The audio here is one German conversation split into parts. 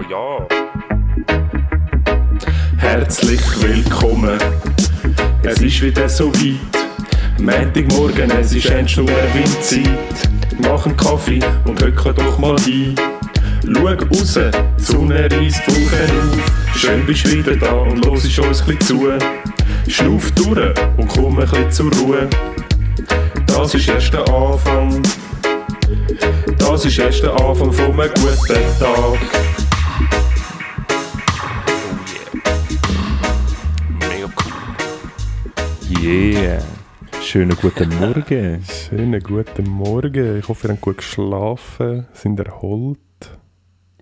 Ah ja. Herzlich willkommen. Es ist wieder so weit. Montagmorgen, es ist endlich nur Windzeit. Mach einen Kaffee und hocke doch mal ein. Schau raus, die Sonne reißt die Wolken auf. Schön bist du wieder da und los ist uns ein zu. Schnuff durch und komm ein bisschen zur Ruhe. Das ist erst der Anfang. Das ist erst der Anfang von einem guten Tag. Yeah. Schönen guten Morgen. Schönen guten Morgen. Ich hoffe, ihr habt gut geschlafen, sind erholt.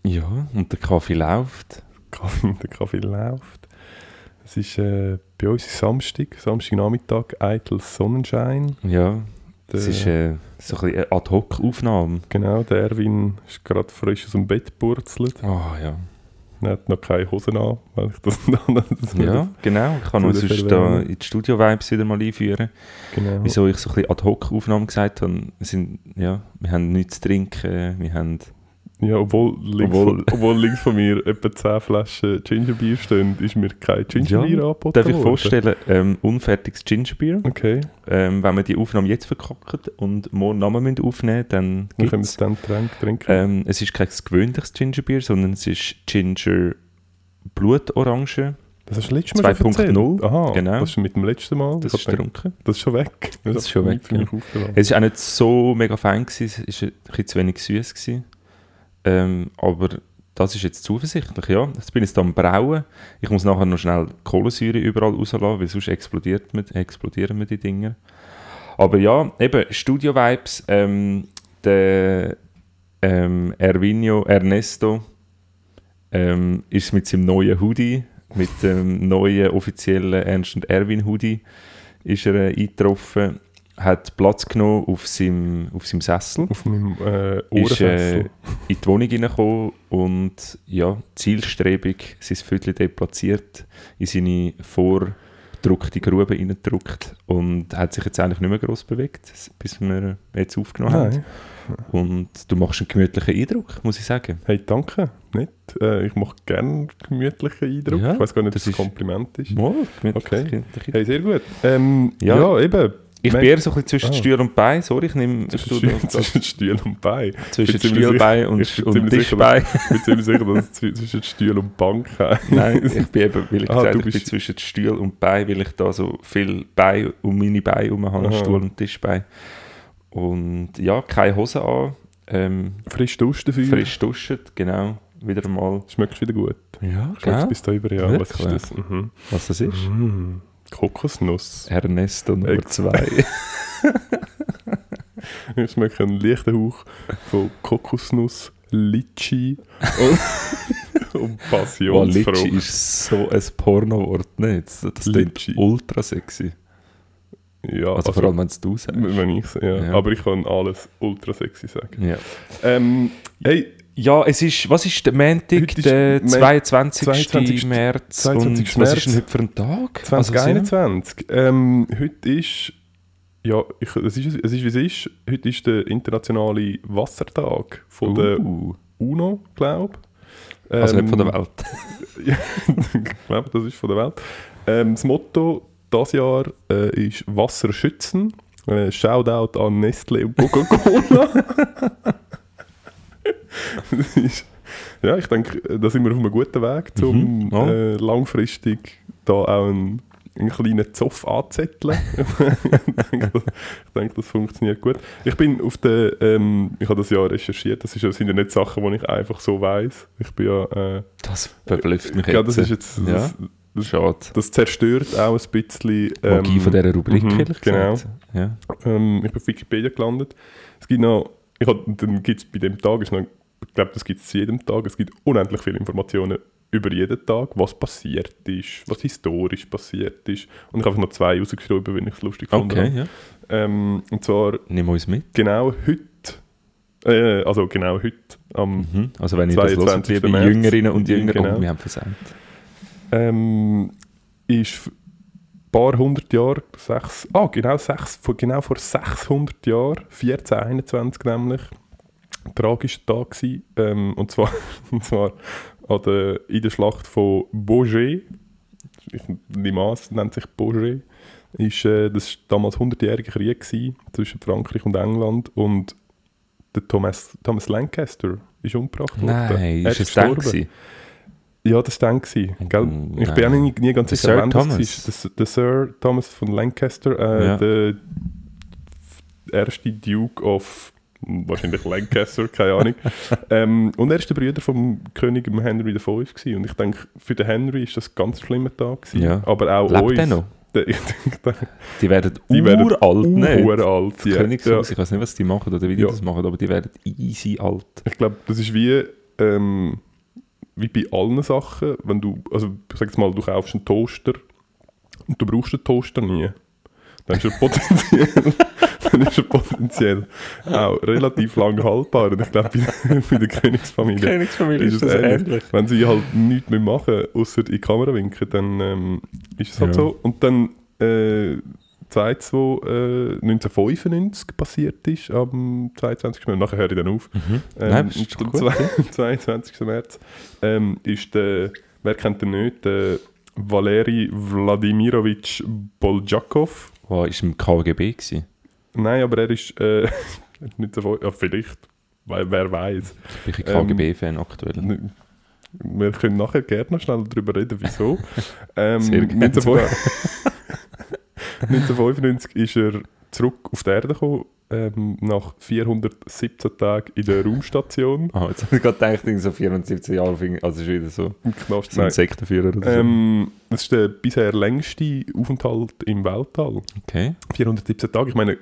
Ja, und der Kaffee läuft. Kaffee, der Kaffee läuft. Es ist äh, bei uns ist Samstag, Samstagnachmittag, eitel Sonnenschein. Ja, es ist äh, so ein eine Ad-Hoc-Aufnahme. Genau, der Erwin ist gerade frisch aus dem Bett gepurzelt. Ah ja. Er hat noch keine Hosen an, weil ich das das Ja, genau. Ich kann uns sonst da in die Studio-Vibes wieder mal einführen. Genau. Wieso ich so ein bisschen Ad-Hoc-Aufnahmen gesagt habe. Wir, sind, ja, wir haben nichts zu trinken, wir haben... Ja, obwohl links, Obwohl- Von, obwohl links von mir etwa 10 Flaschen Gingerbier stehen, ist mir kein Gingerbier angeboten Darf ich worden. vorstellen, ähm, unfertiges Gingerbeer. Okay, Ähm, wenn wir die Aufnahme jetzt verkacken und morgen Namen müssen aufnehmen dann dann können wir gibt es dann Tränk trinken. Ähm, es ist kein gewöhnliches Gingerbier, sondern es ist Ginger Blutorange. das hast du letztes Mal schon 2.0, erzählt? Aha, genau. das ist mit dem letzten Mal. Das ist getrunken. Das ist schon weg. Das ist schon weg, aufgenommen. Es war auch nicht so mega fein, gewesen, es war ein bisschen zu wenig süß. Gewesen. Ähm, aber das ist jetzt zuversichtlich, ja. Jetzt bin ich am Brauen. Ich muss nachher noch schnell Kohlensäure überall rauslassen, weil sonst explodiert mir, explodieren mir die Dinger. Aber ja, eben, Studio-Vibes, ähm, der ähm, Ervinio Ernesto ähm, ist mit seinem neuen Hoodie, mit dem neuen offiziellen Ernst Erwin Hoodie, ist er äh, eingetroffen, hat Platz genommen auf seinem, auf seinem Sessel, Auf meinem äh, ist äh, in die Wohnung hineingekommen und ja, zielstrebig sein Viertel deplatziert, in seine vordruckte Grube reingedruckt und hat sich jetzt eigentlich nicht mehr gross bewegt, bis wir jetzt aufgenommen haben. Nein. Und du machst einen gemütlichen Eindruck, muss ich sagen. Hey, danke. Nicht? Äh, ich mache gerne gemütlichen Eindruck. Ja, ich weiß gar nicht, ob das ein Kompliment ist. Mal, gemütlich, Okay. gemütlich. Hey, sehr gut. Ähm, Ja. ja. eben. Ich Man- bin so ein bisschen zwischen Ah. Stuhl und Bein. Sorry, ich nehme zwischen, Stuhl, das- zwischen Stuhl und Bein. zwischen sicher- und, und Tischbein. Ich bin ziemlich sicher, dass es zwi- zwischen Stuhl und Bank heißt. Nein, ich bin eben, weil ich Ah, gesagt ich bin zwischen Stuhl und Bein, weil ich da so viel Bein um meine Beine herum habe. Stuhl und Tischbein. Und ja, keine Hose an, ähm, Frisch duschen dafür. frisch duschen, genau, wieder einmal. Schmeckt wieder gut. Ja, Schmeckt gell? bis da über, ja. Was ist das? Mhm. Was das ist? Mm. Kokosnuss. Ernesto Nummer Ex- 2. Ich schmecke einen leichten Hauch von Kokosnuss, Litschi und, und Passionsfrucht. Litschi ist so ein Porno-Wort, nicht? Das das klingt ultra sexy. Ja, Also, vor allem, wenn es du sagst. wenn ich ja. Ja. Aber ich kann alles ultra sexy sagen. Ja. Ähm, hey, Ja, es ist, was ist der Montag, der Mon- 22. 22. März 22. und was ist denn heute für ein Tag? Also, 2021. ähm, heute ist, ja, ich, es ist, es ist wie es ist. Heute ist der internationale Wassertag von der uh, UNO, glaube ich. also nicht von der Ähm, Welt. ich glaube, das ist von der Welt. Ähm, das Motto dieses Jahr äh, ist Wasser schützen. Äh, Shoutout an Nestle und Coca-Cola. Das ja, ich denke, da sind wir auf einem guten Weg, um Mhm, ja. äh, langfristig da auch einen, einen kleinen Zoff anzuzetteln. ich, denke, das, ich denke, das funktioniert gut. Ich bin auf der, ähm, ich habe das ja recherchiert, das, ist, ja- sind ja nicht Sachen, die ich einfach so weiß. Ich bin ja, äh, Das verblüfft mich ja, das ist jetzt, Ja. das, das, Schade. das zerstört auch ein bisschen. Magie ähm, von dieser Rubrik, mhm, ehrlich genau. gesagt. Ja. Ähm, ich bin auf Wikipedia gelandet. Es gibt noch, ich hab, dann gibt es bei dem Tag, ist noch, ich glaube, das gibt es jedem Tag, es gibt unendlich viele Informationen über jeden Tag, was passiert ist, was historisch passiert ist. Und ich habe noch zwei rausgeschrieben, wenn ich es lustig fand. Okay, ja. Ähm, und zwar Nehmen wir uns mit. genau heute, äh, also genau heute, am Mhm. Also wenn ihr das hört, 22. liebe. Jüngerinnen und Jünger, Genau. oh, wir haben versandt. ähm, ist paar hundert Jahre, sechs, ah, genau, sechs, vor, genau vor 600 Jahren, 1421 nämlich, ein tragischer Tag gewesen, ähm, und zwar, und zwar an der, in der Schlacht von Beaugé. Ich nehme an, es nennt sich Beaugé. Ist, äh, das war damals 100-jähriger Krieg gewesen, zwischen Frankreich und England. Und der Thomas, Thomas Lancaster ist umgebracht worden. Nein, Er ist dann gestorben. Ja, das war dann. Gewesen, gell? Mm, Ich bin auch nie, nie ganz sicher, Sir wann das Thomas? war. Der, der Sir Thomas von Lancaster, äh, Ja. der erste Duke of wahrscheinlich Lancaster, keine Ahnung. ähm, und er war der Bruder vom König Henry V. Gewesen. Und ich denke, für den Henry ist das ein ganz schlimmer Tag. Gewesen. Ja. Aber auch Lebt uns. noch? Die werden Die werden uralt, ne? uralt. Ja. Königshaus, ich weiß nicht, was die machen oder wie die Ja. das machen, aber die werden easy alt. Ich glaube, das ist wie, ähm, wie bei allen Sachen, wenn du, also ich sag jetzt mal, du kaufst einen Toaster und du brauchst den Toaster nie. Dann ist er potenziell, dann ist er potenziell auch relativ lang haltbar. Und ich glaube, bei, bei der Königsfamilie Königsfamilie ist es ähnlich. Wenn sie halt nichts mehr machen, außer in die Kamera winken, dann ähm, ist es halt Ja. so. Und dann äh, zweites, wo äh, 1995 passiert ist, am 22. März, nachher höre ich dann auf. Mhm. Ähm, Nein, das ist am gut, zwei- 22. März ähm, ist der, wer kennt den nicht, der Valeri Wladimirovich Boljakov. Wow, ist im KGB gewesen. Nein, aber er ist äh, nicht so, ja, vielleicht, weil, wer weiß. Bin ich Ähm, KGB-Fan aktuell. N- Wir können nachher gerne noch schnell darüber reden, wieso. ähm, Sehr gerne 1995 1995 ist er zurück auf die Erde gekommen, ähm, nach 417 Tagen in der Raumstation. Ah, jetzt habe ich gerade gedacht, so 74 Jahre, also ist wieder so, Im Knast. so ein. Sektenführer oder so. Ähm, das ist der bisher längste Aufenthalt im Weltall. Okay. 417 Tage. Ich meine,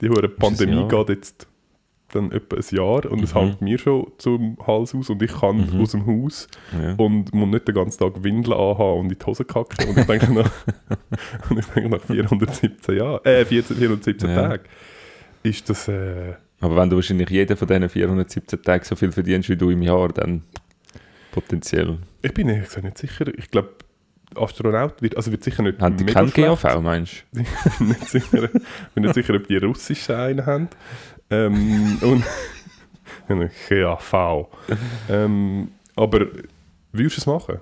die hohe Pandemie geht jetzt dann etwa ein Jahr und es Mhm. hängt mir schon zum Hals aus und ich kann Mhm. aus dem Haus Ja. und muss nicht den ganzen Tag Windeln anhaben und in die Hose kacken. Und ich denke nach, und ich denke nach 417 Jahren, äh, 14, 417 Ja. Tagen, ist das, äh, Aber wenn du wahrscheinlich jeden von diesen 417 Tagen so viel verdienst wie du im Jahr, dann potenziell. ich bin ehrlich gesagt nicht sicher. Ich glaube, Astronaut wird, also wird sicher nicht Haben die mega kein. GAV, meinst du? Ich bin nicht sicher, bin nicht sicher ob die russischen einen haben. Ähm, und GAV. ähm, aber würdest du es machen?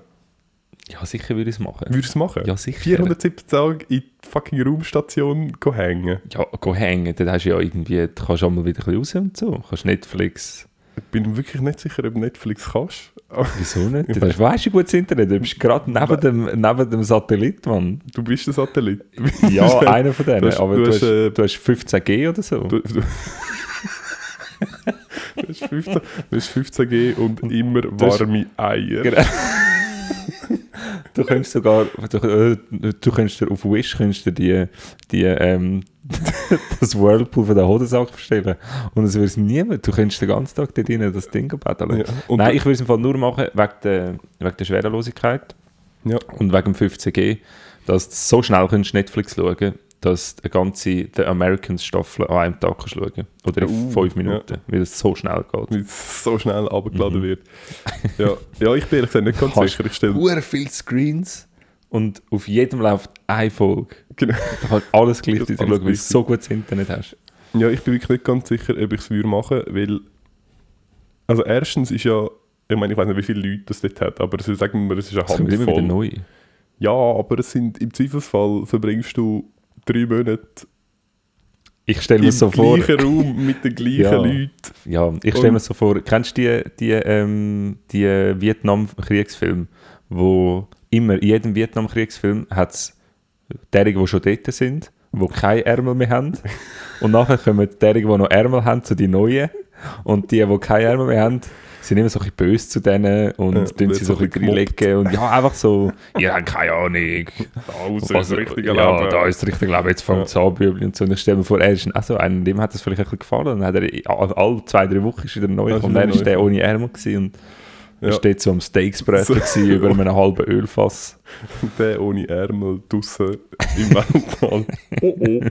Ja, sicher würde ich es machen. Würdest du es machen? Ja, sicher. 470 Tage in die fucking Raumstation hängen. Ja, hängen, dann hast du ja irgendwie, du kannst auch mal wieder raus und so. Kannst Netflix, bin wirklich nicht sicher, ob Netflix kannst. wieso nicht? Du hast, weißt du, gutes Internet, du bist gerade neben dem, neben dem Satellit, Mann. Du bist ein Satellit. Ja, einer von denen, Du hast- aber du du, hast, hast, äh, du hast 15G oder so. Du, du, hast 15, du hast 15G und immer warme Eier. Genau. Du könntest sogar, du, äh, du könntest dir auf Wish könntest dir die, die, ähm, das Whirlpool von der Hodensack bestellen und es würde niemand, du könntest den ganzen Tag dort rein das Ding betteln. Ja. Nein, ich würde es im Fall nur machen wegen der, wegen der Schwerelosigkeit Ja. und wegen dem 15G, dass du so schnell kannst Netflix schauen dass du eine ganze The Americans Staffel an einem Tag kannst schauen Oder in Uh, fünf Minuten, weil es so schnell geht. weil es so schnell abgeladen Mhm. wird. Ja. ja, ich bin ehrlich gesagt nicht ganz Kannst sicher. Ich stelle viele Screens und auf jedem läuft eine Folge. genau. Du kannst alles gleichzeitig schauen, weil du so gutes Internet hast. Ja, ich bin wirklich nicht ganz sicher, ob ich es würde machen, weil also erstens ist ja, ich meine, ich weiß nicht, wie viele Leute das dort hat, aber es ist, sagen wir, es ist eine Es kommt immer wieder Handvoll. neu. Ja, aber es sind im Zweifelsfall verbringst du drei Monate Ich stelle mir im so vor, gleichen Raum mit den gleichen Ja. Leuten. ja, ich stelle mir so vor, kennst du die, die, ähm, die Vietnam-Kriegsfilme, wo immer, in jedem Vietnam-Kriegsfilm hat es derige, die schon dort sind, die keine Ärmel mehr haben. Und nachher kommen derige, die noch Ärmel haben, zu den Neuen. Und die, die keine Ärmel mehr haben, sind immer so ein bisschen böse zu denen und Ja, tun sie so so ein bisschen reinlegen. Und ja, einfach so, ihr habt keine Ahnung. Also, Was- das richtige ja, Leben. da ist das richtige Leben. Jetzt fängt es an, Bübli und so. Und ich stelle mir vor, er ist also einem, dem hat das vielleicht ein bisschen gefallen. Dann hat er alle zwei, drei Wochen ist wieder neu Ja, gekommen. ist Und dann ist der ohne Ärmel gewesen und Ja. er steht so am Steaksbrett gewesen, über einem halben Ölfass. Der ohne Ärmel draussen im Weltall. Oh oh,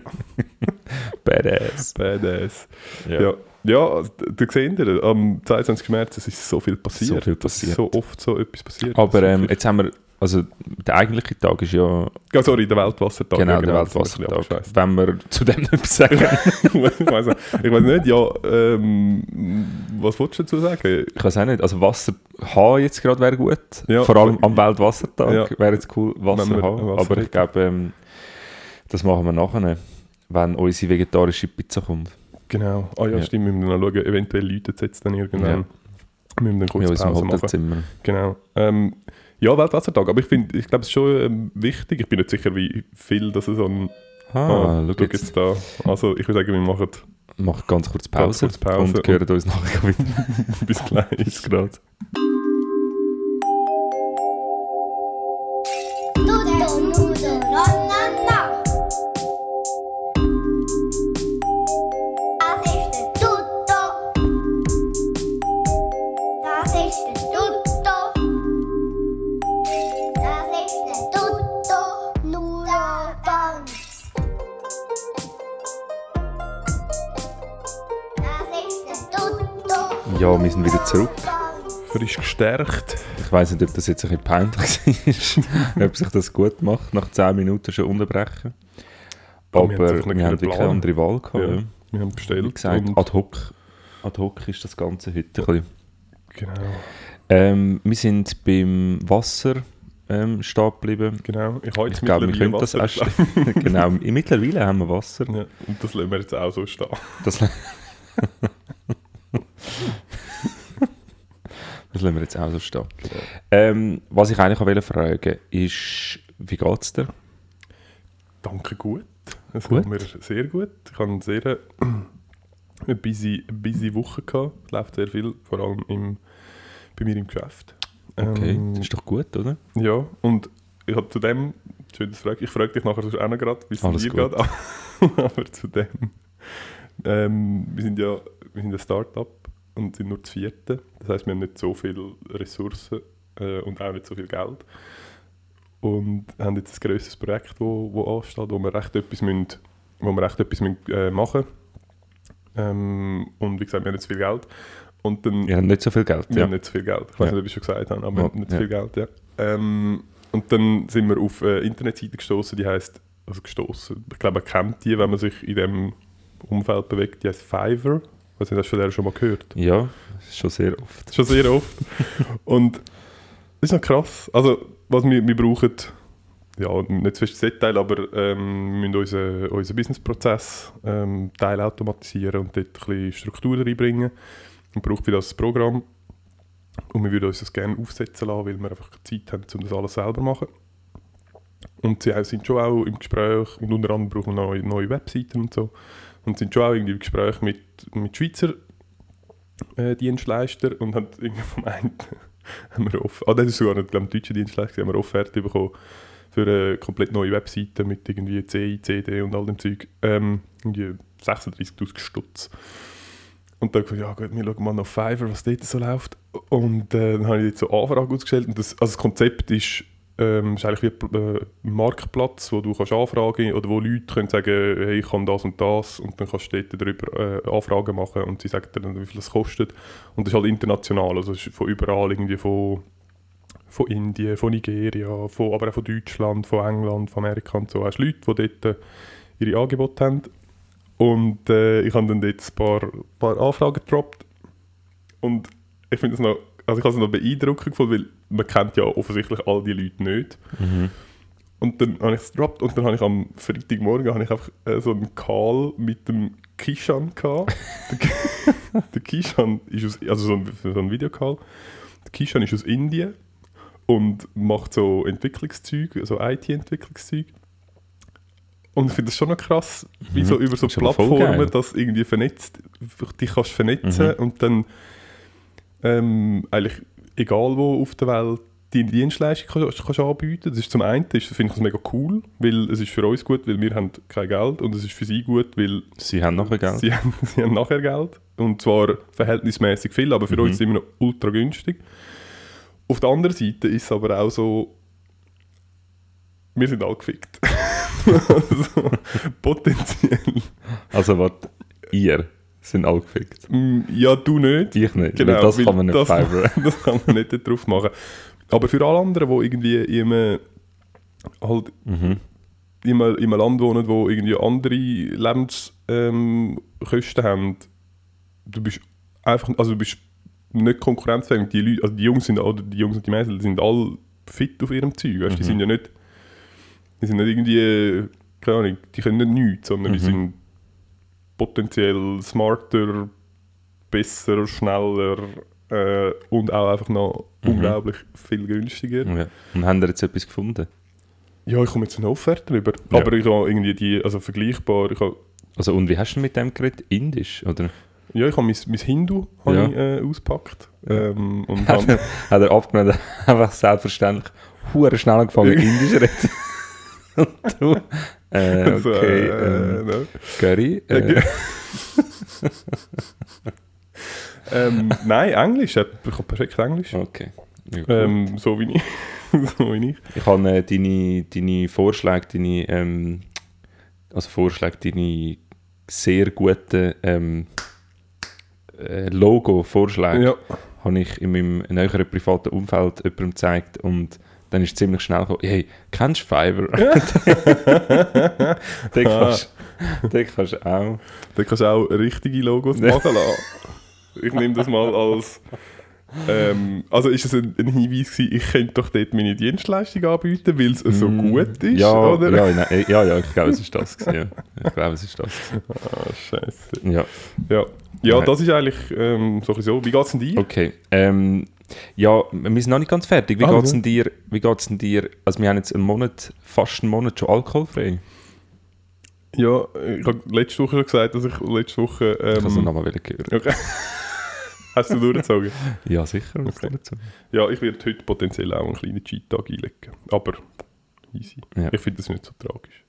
Badass. badass. Ja. Ja, ja da seht ihr, am 22. März es ist so viel passiert. So viel passiert. so oft so etwas passiert. Aber ähm, jetzt haben wir also der eigentliche Tag ist ja Ja, sorry, der Weltwassertag. genau ja, der ein bisschen Weltwassertag. Wenn wir zu dem noch etwas sagen. ich weiß nicht, ja, ähm, was wolltest du dazu sagen? ich weiß auch nicht, also Wasser haben jetzt gerade wäre gut. Ja. Vor allem am Weltwassertag Ja. wäre jetzt cool, Wasser haben. Aber ich glaube, ähm, das machen wir nachher, wenn unsere vegetarische Pizza kommt. Genau. Ah ja, Ja. stimmt, wir müssen noch schauen, eventuell läutet es jetzt dann irgendwann. Ja. Wir müssen dann kurz unserem Pause machen. Hotelzimmer. Genau. Ähm, ja, Weltwassertag, aber ich finde, ich glaube, es ist schon ähm, wichtig. Ich bin nicht sicher, wie viel das so ein... Ah, schau schau jetzt. jetzt da. Also ich würde sagen, wir machen Mach ganz kurz Ganz Pause, kurz Pause und hören uns nachher wieder. bis gleich. Bis gerade. Ja, wir sind wieder zurück. Frisch gestärkt. Ich weiß nicht, ob das jetzt ein bisschen peinlich war, ob sich das gut macht, nach 10 Minuten schon unterbrechen. Aber wir wir, haben nicht haben können wirklich eine planen. andere Wahl gehabt. Ja. Wir haben Wie bestellt. gesagt, und, ad hoc, ad hoc ist das Ganze heute. ein bisschen. genau, Ähm, wir sind beim Wasser ähm, stehen geblieben. genau. Ich Ich glaube, wir können das Wasser erst. genau, mittlerweile haben wir Wasser. Ja, und das lassen wir jetzt auch so stehen. Das, das lassen wir jetzt auch so stehen. Ähm, was ich eigentlich auch fragen ist, wie geht es dir? Danke, gut. Es geht mir sehr gut. Ich habe eine sehr äh, eine busy, busy Woche gehabt. Es läuft sehr viel, vor allem im, bei mir im Geschäft. Okay, Ähm, das ist doch gut, oder? Ja, und ich habe zu dem, schönes Frage, ich frage dich nachher sonst auch noch gerade, wie es dir geht, aber zu dem, ähm, wir sind ja wir sind ein Start-up und sind nur das vierte, das heißt wir haben nicht so viele Ressourcen äh, und auch nicht so viel Geld und haben jetzt ein grosses Projekt, wo, wo ansteht, wo wir recht etwas, müssen, wo wir recht etwas müssen, äh, machen ähm, und wie gesagt, wir haben nicht so viel Geld und dann Ihr habt nicht so viel Geld, wir ja. haben nicht zu viel Geld. Ich weiß Ja. nicht, ob ich schon gesagt habe, aber wir Ja, haben nicht ja. viel Geld, ja. Ähm, und dann sind wir auf eine Internetseite gestoßen, die heißt, also gestoßen, ich glaube, man kennt die, wenn man sich in dem Umfeld bewegt, die heißt Fiverr. Ich weiß nicht, hast du von der schon mal gehört? Ja, schon sehr oft. Schon sehr oft. und das ist noch krass. Also, was wir, wir brauchen, ja, nicht zu festes Detail, aber ähm, wir müssen unseren, unseren Businessprozess ähm, teilautomatisieren und dort ein bisschen Struktur reinbringen. Und braucht für das ein Programm. Und wir würden uns das gerne aufsetzen lassen, weil wir einfach keine Zeit haben, um das alles selber zu machen. Und sie sind schon auch im Gespräch, und unter anderem brauchen wir neue, neue Webseiten und so. Und sind schon auch irgendwie im Gespräch mit, mit Schweizer äh, Dienstleister und haben irgendwie vom einen haben wir off ah, das ist sogar nicht glaub, ein deutscher Dienstleister, haben wir Offerte bekommen für eine komplett neue Webseite mit irgendwie CI, CD und all dem Zeug. Ähm, irgendwie 36'000 Stutz. Und dann gesagt, ja gut, wir schauen mal auf Fiverr, was dort so läuft. Und äh, dann habe ich jetzt so Anfrage ausgestellt. Und das, also das Konzept ist, ähm, ist eigentlich wie äh, ein Marktplatz, wo du kannst anfragen oder wo Leute können sagen, hey, ich kann das und das und dann kannst du dort darüber äh, Anfragen machen und sie sagen dann, wie viel es kostet. Und das ist halt international, also ist von überall irgendwie von, von Indien, von Nigeria, von, aber auch von Deutschland, von England, von Amerika und so. Hast Leute, die dort äh, ihre Angebote haben. Und äh, ich habe dann dort ein paar, paar Anfragen gedroppt. Und ich finde es noch, also ich habe es noch beeindruckend gefunden, weil man kennt ja offensichtlich all die Leute nicht. Und dann habe ich es gedroppt und dann habe ich am Freitagmorgen habe ich einfach äh, so einen Call mit dem Kishan gehabt. der, der Kishan ist aus, also so ein, so ein Videocall. Der Kishan ist aus Indien und macht so Entwicklungszeug, so IT-Entwicklungszeug. Und ich finde das schon noch krass, wie so über so geil. Plattformen das irgendwie vernetzt, dich kannst vernetzen und dann ähm, eigentlich egal wo auf der Welt deine Dienstleistung kannst, kannst anbieten. Das ist zum einen, das finde ich das mega cool, weil es ist für uns gut, weil wir haben kein Geld und es ist für sie gut, weil Sie haben ein Geld. sie, haben, sie haben nachher Geld und zwar verhältnismäßig viel, aber für Mhm. uns ist es immer noch ultra günstig. Auf der anderen Seite ist es aber auch so, wir sind alle gefickt. also, potenziell. Also warte, ihr sind alle gefickt. Mm, Ja, du nicht. Ich nicht, Genau, das kann man nicht das, das kann man nicht drauf machen. Aber für alle anderen, die irgendwie in einem, halt, Mhm. in einem, in einem Land wohnen, wo irgendwie andere Lebenskosten ähm, Kosten haben, du bist einfach, also du bist nicht konkurrenzfähig. Die, Leute, also die Jungs sind, oder die Jungs und die Mädchen sind alle fit auf ihrem Zeug. Weißt? Die Mhm. sind ja nicht, die sind nicht irgendwie, keine Ahnung, die können nicht nichts, sondern die Mhm. sind potenziell smarter, besser, schneller äh, und auch einfach noch Mhm. unglaublich viel günstiger. Ja. Und haben ihr jetzt etwas gefunden? Ja, ich komme jetzt eine Offerte über. Ja. Aber ich habe irgendwie die, also vergleichbar, ich habe, Also, und wie hast du mit dem geredet? Indisch? Oder ja, ich habe mein, mein Hindu habe Ja. ich, äh, ausgepackt. Ähm, und hat, er, hat er abgenommen, einfach selbstverständlich hure schnell angefangen, Indisch reden? Du? Äh, so, okay, ähm, ne? Curry? Äh, ähm, nein, Englisch. Ich habe perfekt Englisch. okay. Ja. Ähm, so wie ich. so wie ich. Ich habe äh, deine, deine Vorschläge, deine, ähm, also Vorschläge, deine sehr guten ähm, äh, Logo-Vorschläge, Ja. habe ich in meinem näheren privaten Umfeld jemandem gezeigt und dann ist ziemlich schnell gekommen, hey, kennst du Fiverr? den, kannst, den kannst du auch. Da kannst du auch richtige Logos machen lassen. Ich nehme das mal als. Ähm, also ist es ein, ein Hinweis gewesen, ich könnte doch dort meine Dienstleistung anbieten, weil es so Mm, gut ist, ja, oder? Ja, nein, ja, ja, ich glaube, es ist das. Gewesen, ja. Ich glaube, es ist das. Gewesen. Ah, scheiße. Ja. Ja, ja Nein. das ist eigentlich ähm, so. so. Wie geht's denn dir? Okay. Ähm, ja, wir sind noch nicht ganz fertig. Wie Ah, geht's ja. denn dir? Wie geht's denn dir? Also wir haben jetzt einen Monat, fast einen Monat schon alkoholfrei. Ja, ich habe letzte Woche schon gesagt, dass ich letzte Woche. Ich kann es Ähm, nochmal hören. okay. Hast du durchgezogen? Ja, sicher. Okay. Ja, ich werde heute potenziell auch einen kleinen Cheat-Tag einlegen. Aber easy. Ja. Ich finde das nicht so tragisch.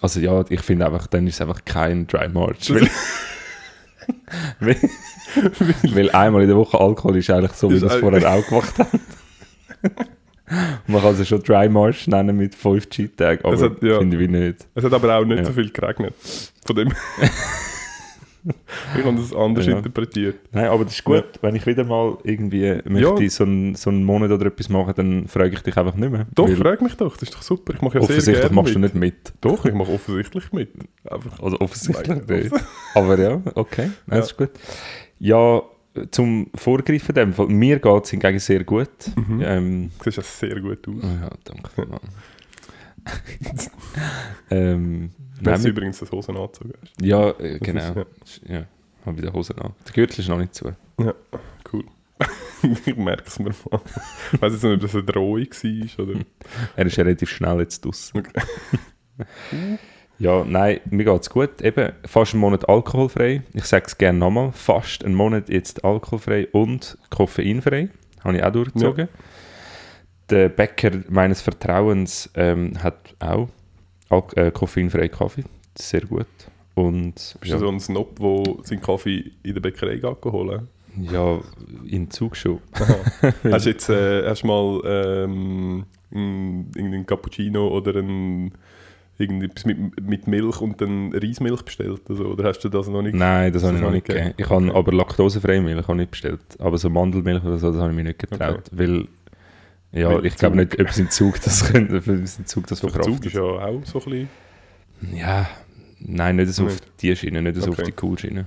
Also ja, ich finde einfach, dann ist es einfach kein Dry March. Weil, weil, einmal in der Woche Alkohol ist eigentlich so, wie wir ein- vorher auch gemacht haben. Man kann es ja schon Dry March nennen mit 5 Cheat-Tagen, aber Es hat- ja. finde ich nicht. Es hat aber auch nicht Ja. so viel geregnet. Von dem. ich habe das anders Ja. interpretiert. Nein, aber das ist gut. Wenn ich wieder mal irgendwie möchte so, einen, so einen Monat oder etwas machen, dann frage ich dich einfach nicht mehr. Doch, frag mich doch, das ist doch super. Ich mache ja sehr offensichtlich gerne machst du mit. nicht mit. Doch, ich mache offensichtlich mit. Einfach. Also offensichtlich nicht. Aber ja, okay, Nein, das ist gut. Ja, zum Vorgreifen in dem Fall, mir geht es hingegen sehr gut. Mhm. Ähm, Du siehst ja sehr gut aus. oh ja, danke. ähm, nein, du übrigens das Hosenanzug hast. ja, äh, genau. ist- Ja, habe wieder Hosen an. Der Gürtel ist noch nicht zu. Ja, cool. ich merke es mir mal. Ich weiß jetzt nicht, ob das eine Drohung war oder. Er ist ja relativ schnell jetzt. Okay. ja, nein, mir geht es gut. Eben, fast einen Monat alkoholfrei. Ich sage es gerne nochmal. Fast einen Monat jetzt alkoholfrei und koffeinfrei. Habe ich auch durchgezogen. Der Bäcker meines Vertrauens ähm, hat auch äh, koffeinfreien Kaffee. Sehr gut. Und Bist ja, du so ein Snob, der seinen Kaffee in der Bäckerei holen? ja, in Zug schon. hast du jetzt äh, hast mal ähm, ein- irgendeinen Cappuccino oder ein, irgendetwas mit, mit Milch und dann Reismilch bestellt? Also, oder hast du das noch nicht? Nein, das Das habe ich noch nicht gegeben. Ich habe Okay. aber laktosefreie Milch habe ich nicht bestellt. Aber so Mandelmilch oder so, das habe ich mir nicht getraut. Weil, ja, Weil ich glaube nicht, ob es in Zug das könnte, ob es in Zug das. Zug ist ja auch so ein bisschen. Ja, nein, nicht so auf die Schiene, nicht so auf Okay. die Cool-Schiene.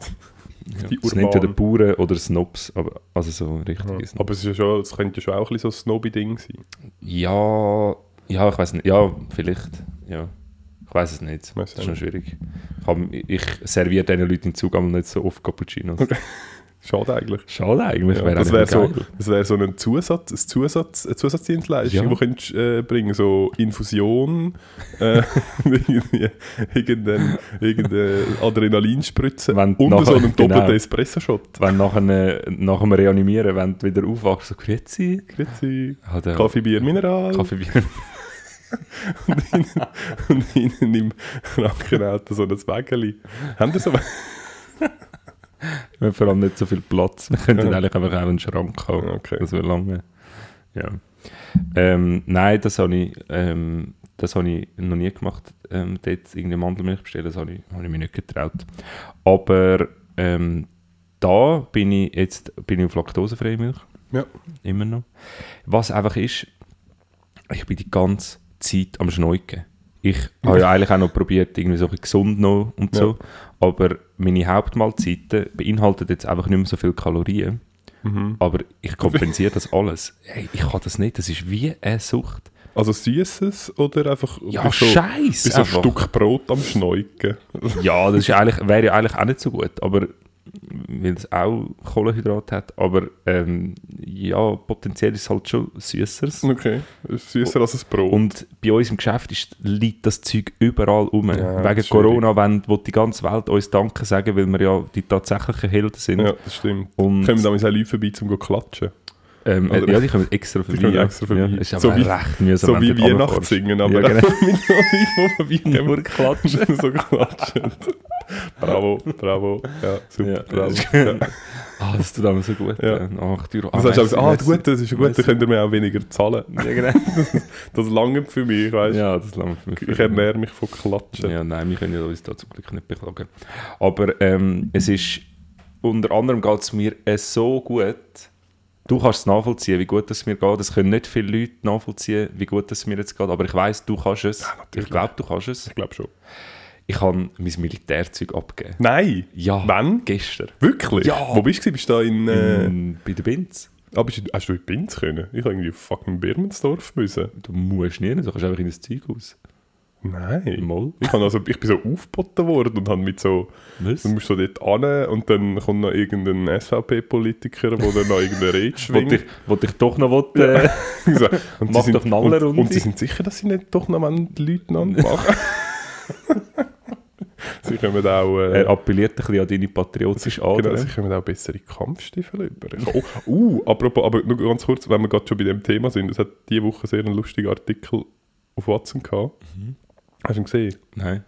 Ja, Die das nennt ja der. Bauern oder Snobs, aber, also so richtige Ja. Aber es, ist ja schon, es könnte ja schon auch ein bisschen so ein Snobby-Ding sein. Ja, ja, ich weiß nicht, ja, vielleicht, ja. Ich weiß es nicht, Weiss das ist schon schwierig. Ich, hab, ich serviere diesen Leuten im Zug aber nicht so oft Cappuccinos. Schade eigentlich. Schade eigentlich, Ja, das wäre so, das wär so ein Zusatz, ein Zusatz, eine Zusatzdienstleistung, Ja. die könntest, äh, bringen so Infusion, äh, irgendeine, irgendeine Adrenalinspritze Wenn und nachher- so einen doppelten genau. Espresso-Shot. Wenn nach, einem, nach dem Reanimieren, wenn du wieder aufwachst, so Grüezi. Grüezi. Oder Kaffee, Bier, Mineral. Kaffee, Bier. Und hinten, und hinten im Krankenauto so ein Wägeli. Haben die so Wir haben vor allem nicht so viel Platz. Wir könnten eigentlich einfach auch einen Schrank haben. Okay. Das wäre lange. Ja. Ähm, nein, das habe ich, ähm, das habe ich noch nie gemacht. Ähm, dort irgendeine Mandelmilch bestellen, das habe ich, habe ich mir nicht getraut. Aber ähm, da bin ich jetzt bin ich auf laktosefreie Milch. Ja. Immer noch. Was einfach ist, ich bin die ganze Zeit am Schneuken. Ich habe ja eigentlich auch noch probiert, irgendwie so ein bisschen gesund noch und so. Aber meine Hauptmahlzeiten beinhalten jetzt einfach nicht mehr so viele Kalorien. Mhm. Aber ich kompensiere das alles. Hey, ich kann das nicht. Das ist wie eine Sucht. Also Süßes oder einfach Ja, so, Scheiß. so ein. Stück Brot am Schneuken? Ja, das ist eigentlich, wäre ja eigentlich auch nicht so gut, aber weil es auch Kohlenhydrat hat, aber ähm, ja, potenziell ist es halt schon Süßeres. Okay, süßer als ein Brot. Und bei uns im Geschäft ist, liegt das Zeug überall rum. Ja, Wegen Corona wollen, will die ganze Welt uns Danke sagen, weil wir ja die tatsächlichen Helden sind. ja, das stimmt. Und, Kommen damals auch Leute vorbei, um zu klatschen. Ähm, äh, ja, die kommen extra vorbei. kommen ja. extra vorbei. Ja, ist aber So wie- recht mühsam. So wie Weihnachtssingen, aber Ja, genau. mit die vorbeikommen. Nur klatschen. so klatschen. bravo, bravo. Ja, super, Ja, bravo. das Ja. Ah, das tut einem so gut. Ja. Ja. 8 Euro. Du sagst also, ah, merci, gut, das ist gut, merci. dann könnt ihr mir auch weniger zahlen. Ja, genau. Das langt für mich, weißt du. ja, das langt für mich. Ich ernähre mich von Klatschen. Ja, nein, wir können ja uns da zum Glück nicht beklagen. Aber ähm, es ist, unter anderem geht es mir äh, so gut, du kannst es nachvollziehen, wie gut es mir geht. Es können nicht viele Leute nachvollziehen, wie gut es mir jetzt geht, aber ich weiß, du kannst es. natürlich. ich glaube, du kannst es. Ich glaube schon. Ich habe mein Militärzeug abgegeben. Nein! Ja. Wann? Gestern. Wirklich? Ja. Wo bist du? Bist du da in... Äh, Ähm, bei der Binz. ah, bist du, hast du in Binz können? Ich habe irgendwie fucking Birmensdorf müssen. Du musst nie, du kannst einfach in das Zeug aus. Nein. Mal. Ich, also, ich bin so aufgeboten worden und habe mit so... Was? Du musst so dort an und dann kommt noch irgendein SVP-Politiker, der dann noch irgendeine Rede Wollte schwingt. ich, wollte ich doch noch will, äh, so, und Mach sie sind, doch eine und, Nallerrunde. und sie sind sicher, dass sie nicht doch noch mal die Leutnant machen. sie kommen auch... Äh, er appelliert ein bisschen an deine patriotische Genau, Ader. sie kommen auch bessere Kampfstiefel über. Oh, uh, apropos, aber nur ganz kurz, wenn wir gerade schon bei dem Thema sind, es hat diese Woche sehr einen lustigen Artikel auf Watson gehabt. Mhm. Hast du ihn gesehen? Nein.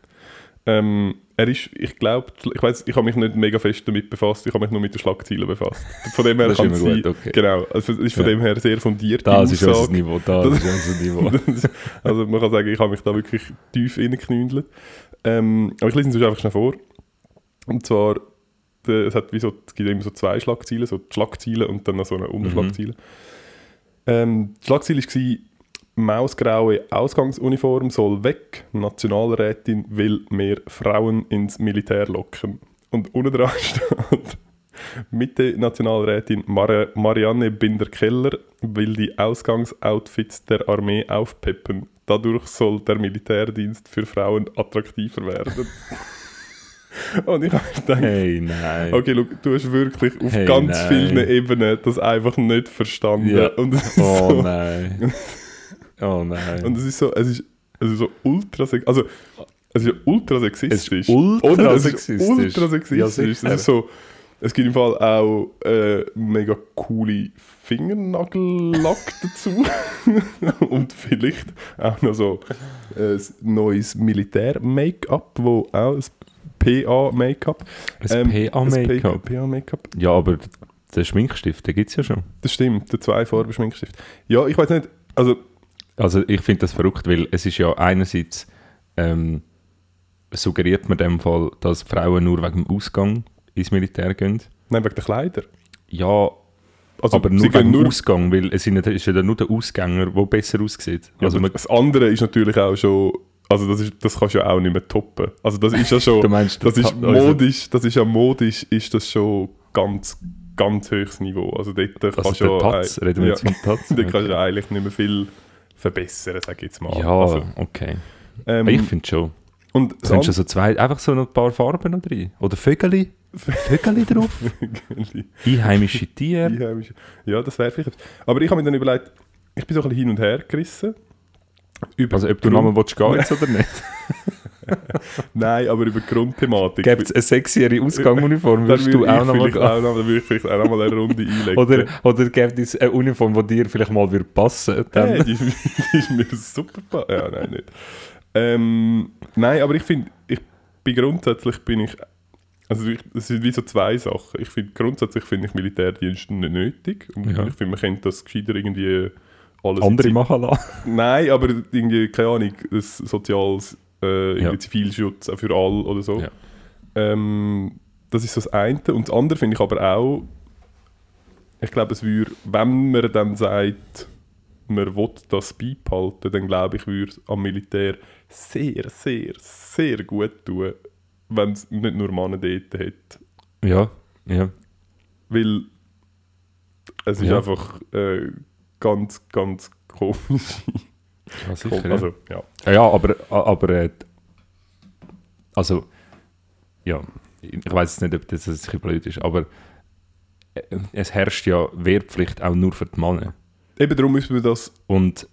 Ähm, er ist, ich glaube, ich weiß, ich habe mich nicht mega fest damit befasst, ich habe mich nur mit den Schlagzeilen befasst. Von dem her kann es immer sein, gut, okay. genau, also es ist von Ja. dem her sehr fundiert. Das ist unser. Niveau. Das, Das- ist unser Niveau. Ist- also man kann sagen, ich habe mich da wirklich tief reingeknündelt. Ähm, aber ich lese es uns einfach schnell vor. Und zwar, der, es, hat wie so, es gibt immer so zwei Schlagzeilen, so die Schlagzeilen und dann noch so eine Unterschlagzeile. Ähm, die Schlagzeile war, Mausgraue Ausgangsuniform soll weg, Nationalrätin will mehr Frauen ins Militär locken. Und unten dran steht, Mitte-Nationalrätin Mar Marianne Binder-Keller will die Ausgangsoutfits der Armee aufpeppen. Dadurch soll der Militärdienst für Frauen attraktiver werden. Und ich habe gedacht, Hey, nein. okay, look, du hast wirklich auf Hey, ganz nein. vielen Ebenen das einfach nicht verstanden. Ja. Und Oh so, nein. Oh nein. und es ist so, es ist, es ist so ultra sex also es ist ja ultra sexistisch. Es ist ultra Oder? Es ist sexistisch. ultra Ja, sexistisch. sicher. es ist so, es gibt im Fall auch äh, mega coole Fingernagellack dazu. Und vielleicht auch noch so äh, ein neues Militär-Make-up, wo auch ein PA-Make-up. Ein PA-Make-up? PA-Make-up. Ja, aber den Schminkstift, den gibt es ja schon. Das stimmt, der Zwei-Farben-Schminkstift. Ja, ich weiß nicht, also Also ich finde das verrückt, weil es ist ja einerseits ähm, suggeriert man in dem Fall, dass Frauen nur wegen dem Ausgang ins Militär gehen. nein, wegen der Kleider. Ja, Also, aber nur wegen dem nur Ausgang, weil es sind ja- ist ja dann nur der Ausgänger, der besser aussieht. Ja, Also man, das andere ist natürlich auch schon, also das, ist, das kannst du ja auch nicht mehr toppen. Also das ist ja schon, Du meinst, das das ist also- modisch, das ist ja modisch, ist das schon ganz, ganz höchstes Niveau. Also dort kannst du ja, reden wir ja, jetzt von Tatz? dort kannst du ja eigentlich nicht mehr viel verbessern, sag ich jetzt mal. Ja, Also, okay. ähm, ich finde schon. und Du kannst ja so zwei, einfach so noch ein paar Farben noch drin. Oder Vögel. Vögel drauf. Einheimische Tiere. Einheimische- Ja, das wäre vielleicht. Aber ich habe mir dann überlegt, ich bin so ein bisschen hin und her gerissen. Über Also ob du nochmal willst gehen jetzt oder nicht. Nein, aber über die Grundthematik. Gibt es eine sexyere Ausgangsuniform, Dann würdest du würde auch ich nochmal dann würde ich vielleicht auch noch mal eine Runde einlegen. Oder, oder gibt es eine Uniform, die dir vielleicht mal würde passen dann? Hey, die, die ist mir super. pa- Ja, nein, nicht. Ähm, nein, aber ich finde, ich bin grundsätzlich bin ich. Also es sind wie so zwei Sachen. Ich finde grundsätzlich finde ich Militärdienst nicht nötig. Und Ja. ich finde, man könnte das gescheiter irgendwie alles. Andere machen lassen. Nein, aber irgendwie, keine Ahnung, ein soziales äh, Ja. Zivilschutz auch für alle oder so. Ja. Ähm, das ist so das eine. Und das andere finde ich aber auch, ich glaube, es würde, wenn man dann sagt, man will das beibehalten, dann glaube ich, würde es am Militär sehr, sehr, sehr gut tun, wenn es nicht nur Männer dort hat. Ja, ja. Weil es ist Ja. einfach äh, ganz, ganz komisch. Ja sicher, also, ja. Ja, ja, aber, aber äh, also, ja, ich weiß jetzt nicht, ob das ein bisschen blöd ist, aber äh, es herrscht ja Wehrpflicht auch nur für die Männer. Eben darum müssen wir das Und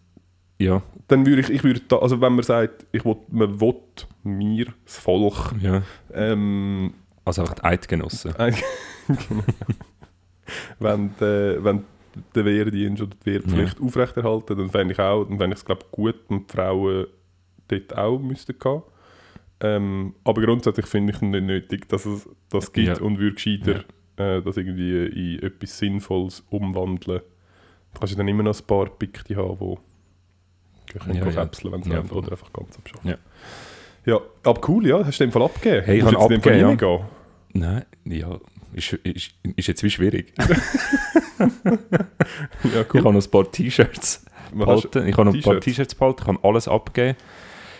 ja, dann würde ich, ich würde da, also wenn man sagt, ich will, man will mir, das Volk, ja, ähm, also einfach die Eidgenossen. ein- genau. wenn, der, wenn der Wehrdienst oder die Wehrpflicht aufrechterhalten, dann fände ich auch, dann fände ich es glaube gut, wenn die Frauen dort auch müssten gehen. Ähm, aber grundsätzlich finde ich es nicht nötig, dass es das gibt Ja. und würde gescheiter äh, das irgendwie in etwas Sinnvolles umwandeln. Du kannst ja dann immer noch ein paar Pikte haben, die können Ja, ja, ja. wenn sie Ja, oder einfach ganz abschaffen. Ja. Ja, aber cool, ja, hast du dem Fall abgegeben? Hey, ich habe abgegeben, reingehen? Nein, ja, ist, ist, ist jetzt wie schwierig. Ja, Ich habe noch ein paar T-Shirts behalten. Ich habe noch ein paar T-Shirts? Behalten, ich habe alles abgegeben.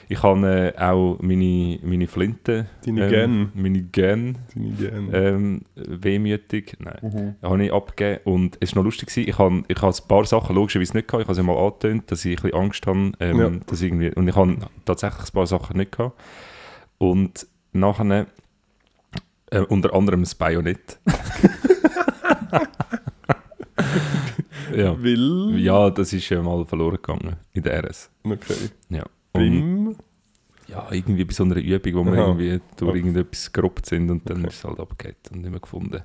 Ich habe äh, auch meine, meine Flinte, Deine ähm, meine Gen, Deine Gene. ähm, wehmütig, nein, Mhm. habe ich abgegeben. Und es war noch lustig, gewesen. ich habe, ich habe ein paar Sachen logischerweise nicht gehabt. Ich habe es mal angetönt, dass ich ein bisschen Angst habe. Ähm, Ja. dass irgendwie, und ich habe tatsächlich ein paar Sachen nicht gehabt. Und nachher äh, unter anderem das Bajonett. ja. Will. ja, das ist ja mal verloren gegangen in der RS. Okay. Ja. Bim. ja, irgendwie bei so einer Übung, wo wir Aha. irgendwie durch Okay. irgendetwas gerobbt sind und dann Okay. ist es halt abgehakt und nicht mehr gefunden.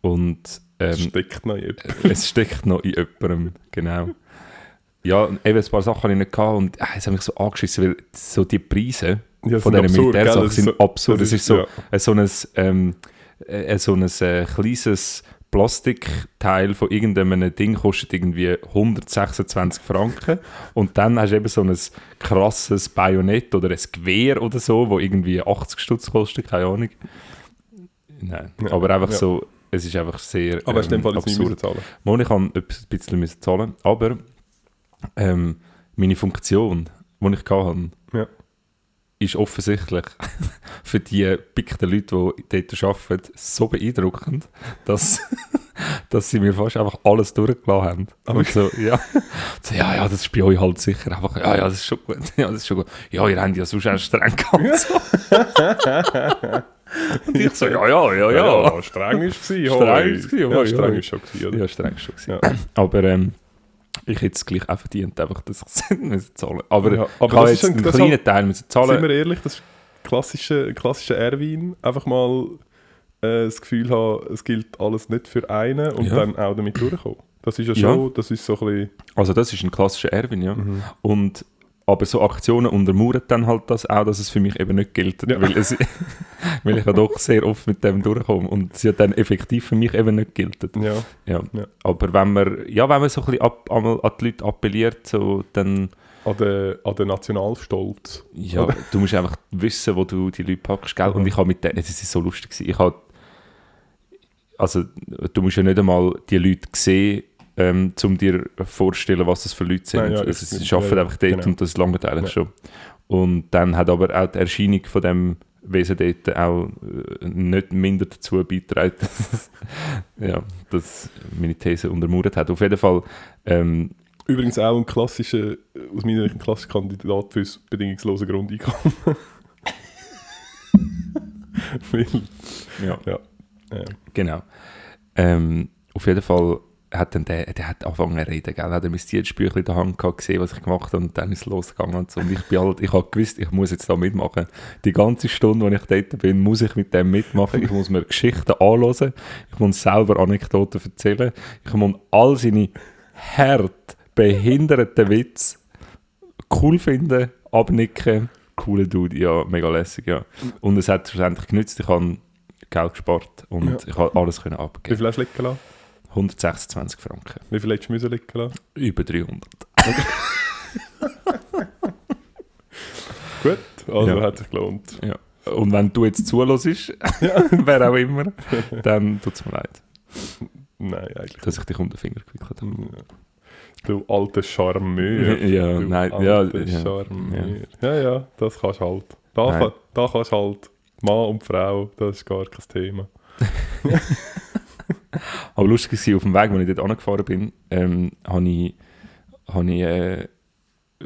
Und Es ähm, steckt noch in jemandem. es steckt noch in jemandem, genau. Ja, eben ein paar Sachen hatte ich nicht gehabt und äh, es hat mich so angeschissen, weil so die Preise Ja, von diesen? Militärsachen sind absurd. das Es ist so, ja. so ein, ähm, äh, so ein äh, kleines Plastikteil von irgendeinem Ding kostet irgendwie 126 Franken und dann hast du eben so ein krasses Bajonett oder ein Gewehr oder so, wo irgendwie 80 Stutz kostet, keine Ahnung. Nein, Ja, aber einfach ja. so, es ist einfach sehr Aber du in dem Fall jetzt nicht absurd. müssen zahlen? Mal, ich ein bisschen müssen zahlen, aber ähm, meine Funktion, die ich hatte. Ist offensichtlich für die pickten Leute, die dort arbeiten, so beeindruckend, dass, dass sie mir fast einfach alles durchgelassen haben. Aber- Und so, ja. so, ja, ja, das ist bei euch halt sicher einfach, ja, ja, das ist schon gut, ja, das ist schon gut. Ja, ihr habt ja sonst auch streng gehabt. So. Und ich so, ja, ja, ja, ja. streng ist es. Streng ist es Ja, streng ist schon? Ja, streng schon gewesen. Ja. Aber ähm, ich hätte es gleich auch verdient, einfach, dass ich es müssen zahlen Aber, Ja, ich aber habe das jetzt ist ein- einen kleinen halt- Teil müssen Sind zahlen. wir ehrlich, das ist klassische, klassische Erwin. Einfach mal äh, das Gefühl haben, es gilt alles nicht für einen und Ja. dann auch damit durchkommen. Das ist ja Ja. schon, das ist so ein bisschen... Also das ist ein klassischer Erwin, ja. Mhm. Und, aber so Aktionen untermauern dann halt das auch, dass es für mich eben nicht gilt. Ja. Weil, es, weil ich ja doch sehr oft mit dem durchkomme und es ja dann effektiv für mich eben nicht gilt. Ja, Ja. Ja. Aber wenn man, ja, wenn man so ein bisschen ab, einmal an die Leute appelliert, so, dann an den, an den Nationalstolz. Ja, du musst einfach wissen, wo du die Leute packst, gell? Und ich habe mit denen, es ist so lustig ich habe, also du musst ja nicht einmal die Leute sehen, ähm, um dir vorstellen, was das für Leute sind. Nein, ja, also, ich- sie arbeiten ja, einfach dort genau. und das lange eigentlich Ja. schon. Und dann hat aber auch die Erscheinung von dem Wesen dort auch äh, nicht minder dazu beigetragen, dass, ja, dass meine These untermauert hat. Auf jeden Fall, ähm, Übrigens auch ein klassischer, aus meiner Sicht ein klassischer Kandidat fürs bedingungslose Grundeinkommen. Ja. ja, ja. Genau. Ähm, auf jeden Fall hat dann der, der hat angefangen zu reden, gell? hat er mein Dienstbüchlein in der Hand gehabt, gesehen, was ich gemacht habe und dann ist es losgegangen und so. Und ich bin halt, ich habe gewusst, ich muss jetzt da mitmachen. Die ganze Stunde, wo ich dort bin, muss ich mit dem mitmachen. Ich muss mir Geschichten anhören, ich muss selber Anekdoten erzählen, ich muss all seine hart behinderten Witze cool finden, abnicken. Cooler Dude, ja, mega lässig, ja. Und es hat schlussendlich genützt, ich habe Geld gespart und Ja. ich habe alles können Wie abgeben. viel hast du liegen lassen? 126 Franken. Wie viel hättest du müssen liegen lassen? Über 300. Gut, also Ja. hat sich gelohnt. Ja. Und wenn du jetzt zulässt, wer auch immer, dann tut es mir leid. Nein, eigentlich dass ich dich um den Finger gewickelt habe. nicht. Du alter Charmeur. Ja, du nein, ja, ja, Charmeur. Ja. ja, das kannst du halt. Da, kann- da kannst du halt Mann und Frau, das ist gar kein Thema. Aber lustig war, auf dem Weg, wo ich dort angefahren bin, ähm, habe ich, habe ich, äh,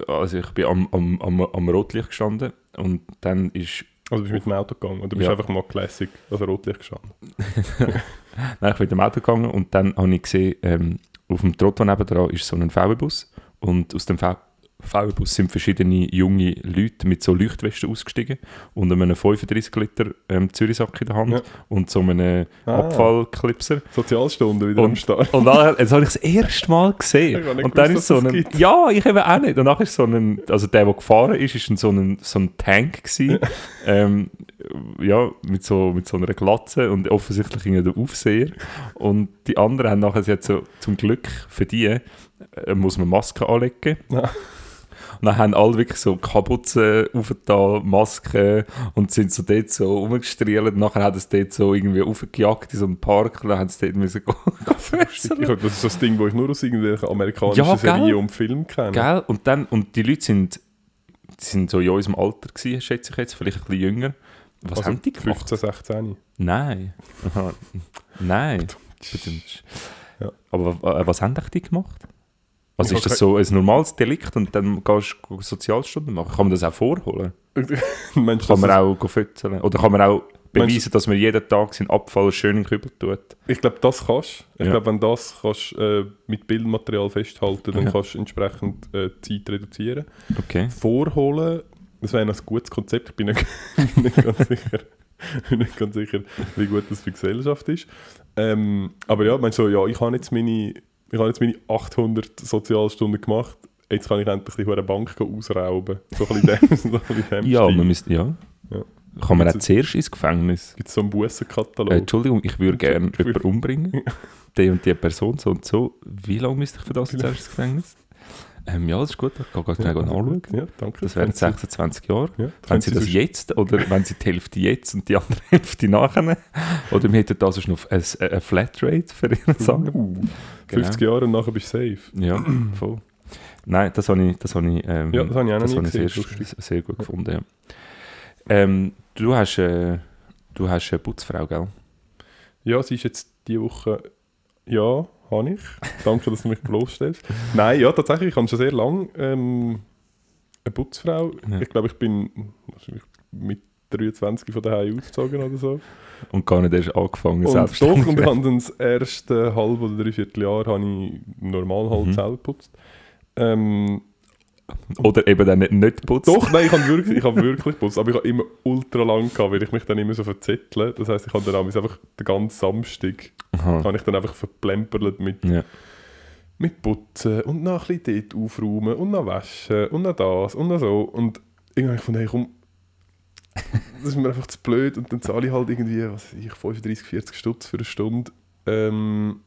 also ich bin am, am, am, am Rotlicht gestanden und dann ist, Also bist du mit dem Auto gegangen oder bist du Ja. einfach mal Classic, also Rotlicht gestanden? nein, ich bin mit dem Auto gegangen und dann habe ich gesehen, ähm, auf dem Trottoir nebendran ist so ein VW-Bus und aus dem V- VW-Bus sind verschiedene junge Leute mit so Leuchtwesten ausgestiegen und einem 35 Liter ähm, Zürichsack in der Hand Ja. und so einem Ah. Abfallklipser. Sozialstunde wieder am Und, Start. und dann, jetzt habe ich das erste Mal gesehen. Und dann gewusst, ist so ein. Ja, ich eben auch nicht. Und dann ist so ein. Also der, der gefahren ist, ist so, ein, so ein Tank gewesen. ähm, ja, mit so, mit so einer Glatze und offensichtlich der Aufseher. Und die anderen haben nachher jetzt so, zum Glück für die, äh, muss man Masken anlegen. Ja. Dann haben alle wirklich so Kapuzen aufgetan, Masken und sind so dort so rumgestrielt. Nachher hat es dort so irgendwie aufgejagt in so einem Park und dann haben sie dort müssen go Ich das ist so das Ding, das ich nur aus irgendwelchen amerikanischen Ja? Serien und Filmen kenne. Gell? Und, dann, und die Leute sind, sind so in unserem Alter gewesen, schätze ich jetzt, vielleicht ein bisschen jünger. Was Also haben die gemacht? 15, 16. Nein. Nein. Ja. Aber äh, was haben die gemacht? Also Ich ist das so ein normales Delikt und dann gehst du Sozialstunden machen? Kann man das auch vorholen? Mensch, Kann man auch fützeln? Oder kann man auch beweisen, dass man jeden Tag seinen Abfall schön in den Kübel tut? Ich glaube, das kannst du. Ich Ja. glaube, wenn das kannst, äh, mit Bildmaterial festhalten, dann Ja. kannst du entsprechend äh, Zeit reduzieren. Okay. Vorholen, das wäre ein gutes Konzept. Ich bin nicht, nicht, ganz sicher, bin nicht ganz sicher, wie gut das für die Gesellschaft ist. Ähm, aber ja, meinst du, so, ja, ich habe jetzt meine, ich habe jetzt meine 800 Sozialstunden gemacht. Jetzt kann ich endlich die Bank ausrauben. So ein bisschen dem, so ein bisschen dem Ja, Stil. man müsste, ja. Ja. Kann man auch Gibt's- zuerst ins Gefängnis? Gibt es so einen Bussenkatalog? Äh, Entschuldigung, ich würde gerne jemanden umbringen. die und die Person, so und so. Wie lange müsste ich für das jetzt erst ins Gefängnis? Ähm, ja, das ist gut, ich gehe gerade schnell nachschauen. Ja, danke. Das wären Können Sie- 26 Jahre. Ja, Wenn Sie das jetzt oder wenn Sie die Hälfte jetzt und die andere Hälfte nachher? Oder wir hätten da sonst noch ein- eine Flatrate für Ihren Sagen? Uh, 50 Jahre und nachher bist du safe. Ja, voll. Nein, das habe ich, das habe ich, ähm, Ja, das habe ich auch noch das nie ich sehr, gesehen, lustig. sehr gut gefunden. Ja. Ähm, du hast, äh, du hast eine Putzfrau, gell? Ja, sie ist jetzt diese Woche. Ja, habe ich. Danke, dass du mich bloßstellst. Nein, ja, tatsächlich, ich habe schon sehr lange ähm, eine Putzfrau. Ja. Ich glaube, ich bin mit 23 von daheim ausgezogen oder so. Und gar nicht erst angefangen, Und doch, selbstständig und zu dann das erste halb oder dreiviertel Jahr habe ich normal halt Mhm. selber geputzt. Ähm, Oder eben dann nicht, nicht putzt. Doch, nein, ich habe wirklich, ich habe wirklich geputzt, aber ich habe immer ultra lang gehabt, weil ich mich dann immer so verzettle. Das heisst, ich habe dann einfach den ganzen Samstag Aha. habe ich dann einfach verplempert mit, Ja. mit Putzen und noch ein bisschen dort aufräumen und noch waschen und noch das und noch so. Und irgendwann habe ich gefunden, hey, komm, das ist mir einfach zu blöd und dann zahle ich halt irgendwie, was weiß ich, 35, 40 Stutz für eine Stunde. Ähm,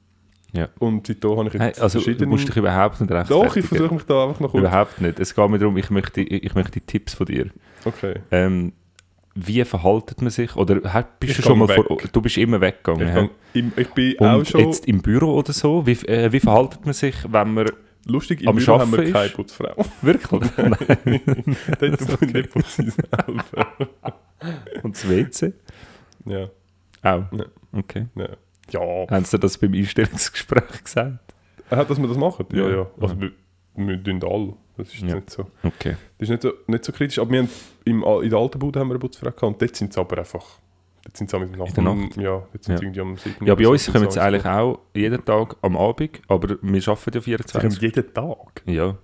Ja. Und seitdem habe ich Hey, jetzt also verschiedene... musst dich überhaupt nicht rechtfertigen. Doch, ich versuche mich da einfach noch kurz... Überhaupt nicht. Es geht mir darum, ich möchte, ich möchte Tipps von dir. Okay. Ähm, wie verhaltet man sich? Oder hat- bist Ich du schon mal vor, du bist immer weggegangen? Ich, im, ich bin auch Und schon... jetzt im Büro oder so, wie, äh, wie verhaltet man sich, wenn man lustig, im am Büro haben wir Arbeiten keine ist? Putzfrau. wirklich Nein. Dort okay. putze ich selber. und das WC? Ja, Auch? Ja. Okay. ja. Ja, Haben sie das beim Einstellungsgespräch gesagt? Hat, dass wir das machen? Ja, Ja. ja. Also, wir, wir tun alle. Das ist Ja. nicht so. Okay. Das ist nicht so, nicht so kritisch. Aber wir haben im, in der alten Bude haben wir eine Putzfrau gehabt und dort sind sie aber einfach. Dort sind sie am nach In der Nacht? Ja, jetzt sind Ja. irgendwie am 7. Ja, bei uns kommen sie eigentlich auch jeden Tag am Abend, aber wir arbeiten ja Sie kommen 24. jeden Tag. Ja.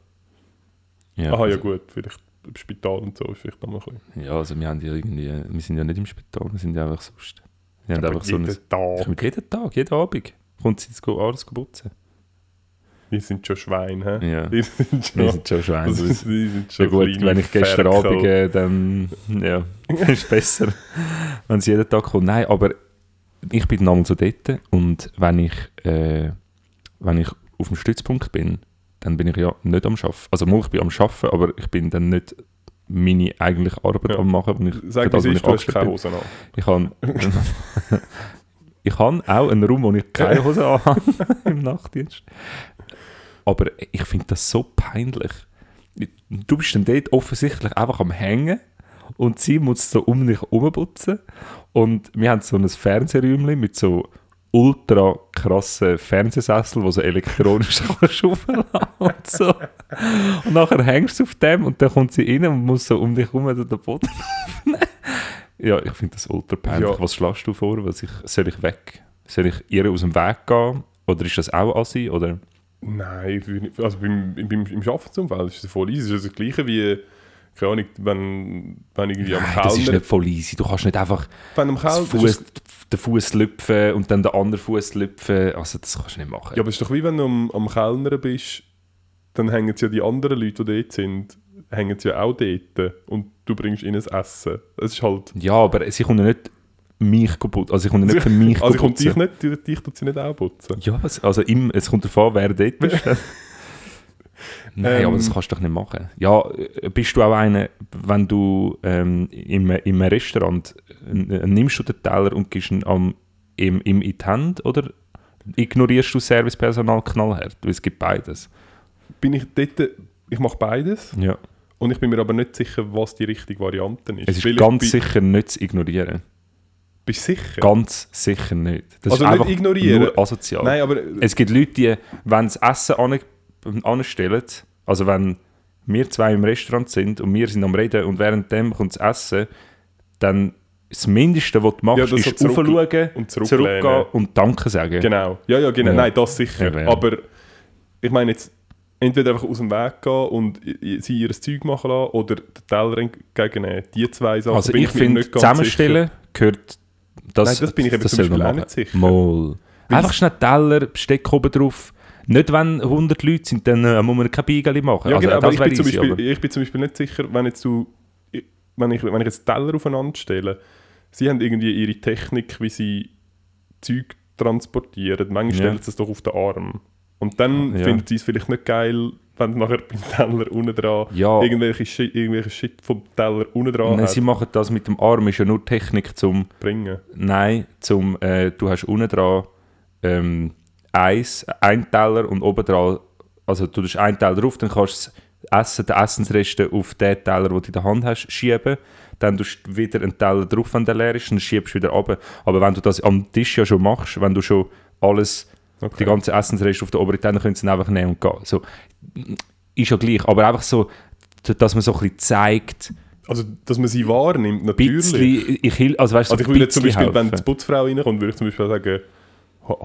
ja Aha, ja also, gut. Vielleicht im Spital und so ist vielleicht noch mal ein bisschen. Ja, also wir, haben ja irgendwie, wir sind ja nicht im Spital, wir sind ja einfach sonst. Wir haben Aber einfach so ein... jeden Sie Tag. kommen jeden Tag, jeden Abend. Kommt sie go- alles putzen. Die sind schon Schweine, hä? Ja. Die sind schon, Wir sind schon Schweine. das die sind schon Ja gut, wenn ich gestern Ferkel. Abend gehe, dann ja, ist besser, wenn es jeden Tag kommt. Nein, aber ich bin dann so dort und wenn ich, äh, wenn ich auf dem Stützpunkt bin, dann bin ich ja nicht am Arbeiten. Also mal, ich bin am Arbeiten, aber ich bin dann nicht meine eigentliche Arbeit Ja. am machen. wo Ich, Sag, das, wie ist, du hast keine. Hose an. Ich habe... ich habe auch einen Raum, wo ich keine Hose habe im Nachtdienst. Aber ich finde das so peinlich. Du bist dann dort offensichtlich einfach am Hängen und sie muss so um dich herumputzen. Und wir haben so ein Fernsehräumchen mit so ultra krassen Fernsehsessel, wo so elektronisch schaufeln und so. Und nachher hängst du auf dem und dann kommt sie rein und muss so um dich herum den Boden aufnehmen. Ja, ich finde das ultra peinlich. Ja. Was schlägst du vor? Was ich, soll ich weg? Soll ich ihr aus dem Weg gehen? Oder ist das auch assi? Oder? Nein, also beim, beim, im Arbeitsumfeld ist es voll easy. Es ist das Gleiche wie, keine Ahnung, wenn, wenn irgendwie am Nein, das ist Kellner... nicht voll easy. Du kannst nicht einfach Wenn am Kellner... Ist- den Fuß lüpfen und dann den anderen Fuß lüpfen. Also das kannst du nicht machen. Ja, aber es ist doch wie wenn du am, am Kellner bist, dann hängen ja die anderen Leute, die dort sind, hängen ja auch dort und du bringst ihnen das Essen. Es ist halt... Ja, aber sie kommt ja nicht mich kaputt. Also kommt ja nicht für mich Also kommt putzen. dich nicht, dich, tut sie nicht auch putzen. Ja, also im, es kommt davon, wer dort ist. Nein, Ähm. aber das kannst du doch nicht machen. Ja, äh, bist du auch einer, wenn du ähm, im, im Restaurant äh, nimmst du den Teller und gibst ihn am, ihm, ihm in die Hand oder ignorierst du Servicepersonal knallhart? Weil es gibt beides. Bin ich dort... Ich mache beides Ja. und ich bin mir aber nicht sicher, was die richtige Variante ist. Es ist Weil ganz sicher nicht zu ignorieren. Bist du sicher? Ganz sicher nicht. Das Also ist nicht einfach ignorieren? nur asozial. Nein, aber... Es gibt Leute, die, wenn sie Essen an, anstellen, also wenn wir zwei im Restaurant sind und wir sind am Reden und währenddem kommt das Essen, dann das Mindeste, was du machst, Ja, das ist zurück- aufschauen, und zurückgehen und Danke sagen. Genau. Ja, ja, genau. Ja. Nein, das sicher. Ja. Aber ich meine jetzt, entweder einfach aus dem Weg gehen und sie ihr Zeug machen lassen oder den Teller entgegennehmen. Die zwei Sachen Also bin ich mir finde, zusammenstellen gehört... Das, Nein, das bin ich eben zum Beispiel auch nicht sicher. Mal. Einfach schnell Teller, Besteck oben drauf. Nicht, wenn 100 Leute sind, dann äh, muss man keine Beigeli machen. Ja, also, genau, aber ich bin, zum Beispiel, aber- ich bin zum Beispiel nicht sicher, wenn jetzt du, ich- wenn ich, wenn ich jetzt Teller aufeinander stelle, sie haben irgendwie ihre Technik, wie sie Zeug transportieren. Manchmal Ja. stellen sie es doch auf den Arm. Und dann Ja. finden sie es vielleicht nicht geil, wenn nachher beim Teller unten dran Ja. irgendwelche, Shit, irgendwelche Shit vom Teller unten dran Nein, hat, sie machen das mit dem Arm, ist ja nur Technik zum... bringen. Nein, zum, äh, du hast unten dran ähm, Eis, ein Teller und oben dran, also du tust einen Teller drauf, dann kannst du das Essen, die Essensreste auf den Teller, den du in der Hand hast, schieben. Dann tust du wieder einen Teller drauf, wenn der leer ist, dann schiebst wieder runter. Aber wenn du das am Tisch ja schon machst, wenn du schon alles, Okay. die ganzen Essensreste auf der oberen Teller, können sie dann einfach nehmen und gehen. So, ist ja gleich, aber einfach so, dass man so ein bisschen zeigt, Also, dass man sie wahrnimmt, natürlich. bisschen, ich, also weißt also ich würde zum Beispiel, wenn helfen. die Putzfrau reinkommt, würde ich zum Beispiel sagen, «Ha-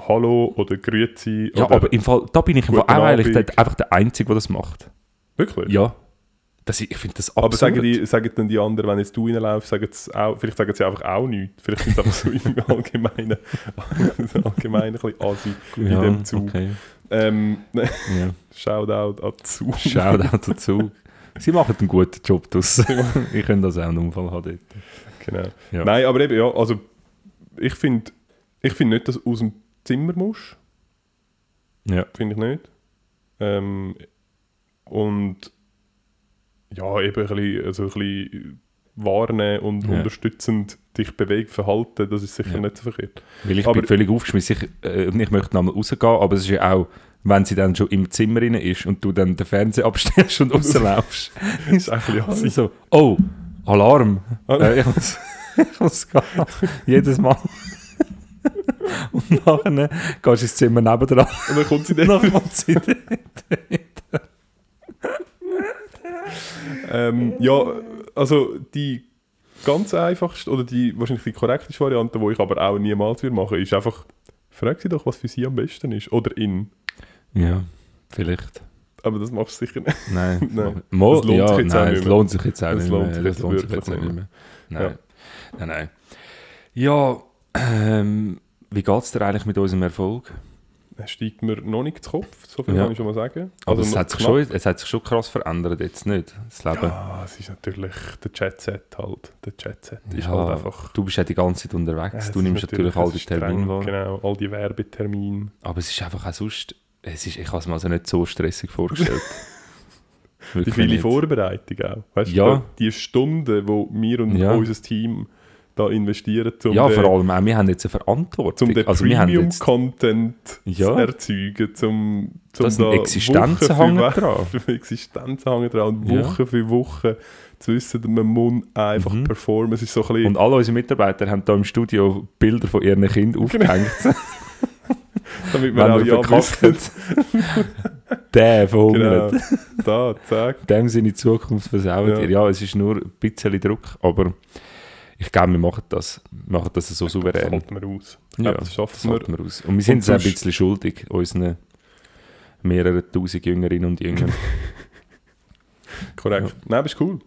Hallo oder Grüezi. Ja, oder, aber im Fall, da bin ich im Fall auch eigentlich der, einfach der Einzige, der das macht. Wirklich? Ja. Das, ich finde das Aber absurd. sagen, die, sagen dann die anderen, wenn jetzt du reinlaufst, sagen sie auch, vielleicht sagen sie einfach auch nichts. Vielleicht sind sie einfach so im Allgemeinen, allgemein ein bisschen assi in ja, dem Zug. Okay. Ähm, Ja. Shoutout an Zug. Shoutout dazu. Sie machen einen guten Job draus. ich könnte das auch einen Unfall haben dort. Genau. Ja. Nein, aber eben, ja, also ich finde ich find nicht, dass aus dem Zimmer musst. Ja. Finde ich nicht. Ähm, und ja, eben ein bisschen, also ein bisschen warnen und Ja. unterstützend dich bewegt verhalten, das ist sicher Ja. nicht so verkehrt. Weil ich Aber- bin völlig aufgeschmissen. Ich, äh, und ich möchte nochmal rausgehen, aber es ist ja auch, wenn sie dann schon im Zimmer rein ist und du dann den Fernseher abstellst und rauslaufst. Ist bisschen assi. so, oh, Alarm. Ah. Äh, ich, muss, ich muss gehen. Jedes Mal. Und nachher gehst du ins Zimmer nebendran. Und dann kommt sie dann Nachher kommt sie dort. Ähm, ja, also die ganz einfachste oder die wahrscheinlich die korrekteste Variante, die ich aber auch niemals würde machen, ist einfach, frag sie doch, was für sie am besten ist. Oder in. Ja, vielleicht. Aber das machst du sicher nicht. Nein, Nein. Das lohnt ja, sich jetzt auch nein, nicht es lohnt sich jetzt auch nicht lohnt mehr. jetzt lohnt sich jetzt auch nicht nicht mehr. Nein, nein, nein. Ja, ähm, wie geht es dir eigentlich mit unserem Erfolg? Es steigt mir noch nicht zu Kopf, so viel Ja. kann ich schon mal sagen. Aber Also es, hat sich knapp. schon, es hat sich schon krass verändert jetzt nicht, das Leben. Ja, es ist natürlich der Chat-Set halt. Der Chat-Set ist Ja, halt einfach... Du bist ja die ganze Zeit unterwegs, Ja, du ist nimmst natürlich, all die ist Termine wahr. Genau, all die Werbetermine. Aber es ist einfach auch sonst, es ist, ich habe es mir also nicht so stressig vorgestellt. Die viele. Vorbereitung auch. Weißt Ja. du, die Stunden, wo wir und Ja. unser Team da investieren, um ja, vor allem auch, wir haben jetzt eine Verantwortung. um den also Premium-Content Ja. zu erzeugen, zum, zum Da sind Existenzen hängen dran. Existenzen hängen dran und Ja. Woche für Woche zu wissen, man muss einfach Mhm. performen. Es ist so ein und alle unsere Mitarbeiter haben da im Studio Bilder von ihren Kindern aufgehängt. damit man auch ja wissen, der verhungert. genau, da, zack. Dem seine Zukunft versaut Ja. ihr. Ja, es ist nur ein bisschen Druck, aber ich glaube, wir machen das. Wir machen das so Das souverän. halten wir aus. Ich Ja, glaube, das Das schaffen wir. halten wir aus. Und wir sind es auch ein bisschen schuldig, unseren mehreren tausend Jüngerinnen und Jüngern. Korrekt. Nein, aber ist cool.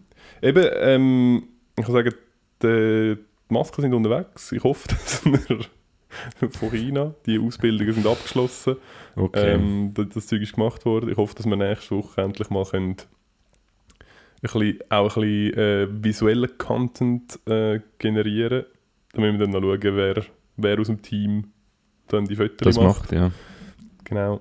Eben, ähm, ich kann sagen, die, die Masken sind unterwegs. Ich hoffe, dass wir von China, die Ausbildungen sind abgeschlossen. Okay. Ähm, das, das Zeug ist gemacht worden. Ich hoffe, dass wir nächste Woche endlich mal können, bisschen, auch ein bisschen äh, visuellen Content äh, generieren Damit wir dann noch schauen, wer, wer aus dem Team dann die Fotos das macht. macht, ja. Genau.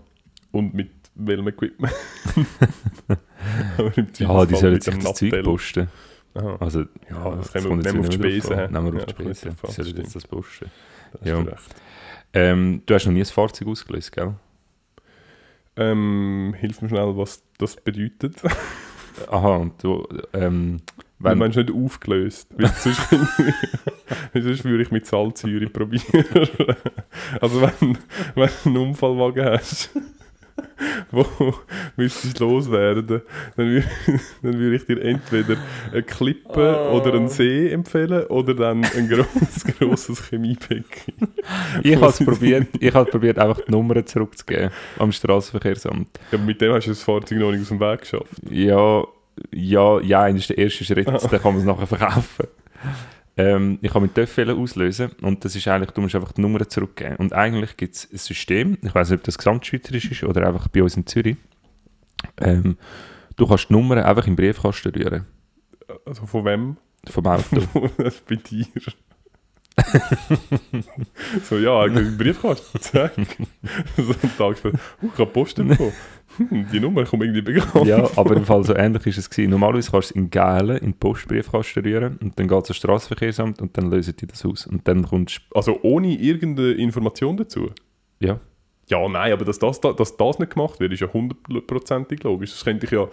Und mit welchem Equipment. Aber im Ja, die sollen sich das Zeug posten. Aha. Also, Ja, das können wir- nehmen auf nicht die Spesen. Nehmen wir auf die Spesen. Sie sollen jetzt das posten. Da hast Ja. du. Ähm, du hast noch nie ein Fahrzeug ausgelöst, gell? Ähm, hilf mir schnell, was das bedeutet. Aha, und du, ähm, Wenn man nicht aufgelöst. Weil sonst, sonst würde ich mit Salzsäure probieren. also wenn, wenn du einen Unfallwagen hast, wo müsstest loswerden, dann würde, dann würde ich dir entweder eine Klippe oder einen See empfehlen oder dann ein grosses, grosses Chemiebecken. ich habe es probiert, ich habe probiert, einfach die Nummern zurückzugeben am Straßenverkehrsamt. Ja, aber mit dem hast du das Fahrzeug noch nicht aus dem Weg geschafft. Ja, ja, ja, das ist der erste Schritt, dann kann man es nachher verkaufen. Ähm, ich habe mit Töpfchen auslösen und das ist eigentlich, du musst einfach die Nummern zurückgeben. Und eigentlich gibt es ein System, ich weiß nicht, ob das gesamtschweizerisch ist oder einfach bei uns in Zürich. Ähm, du kannst die Nummern einfach im Briefkasten rühren, Also von wem? vom Auto. das bei dir. so, ja, einen Briefkasten, zack. so einen Tag später, uh, ich habe Post bekommen. Hm, die Nummer kommt irgendwie bekannt. ja, aber im Fall so ähnlich ist es gewesen. Normalerweise kannst du es in Geilen in den Postbriefkasten rühren und dann geht es ans Straßenverkehrsamt und dann lösen die das aus. Und dann kommst Also ohne irgendeine Information dazu? ja, Ja, nein, aber dass das, dass das nicht gemacht wird, ist ja hundertprozentig logisch. Das könnte ich ja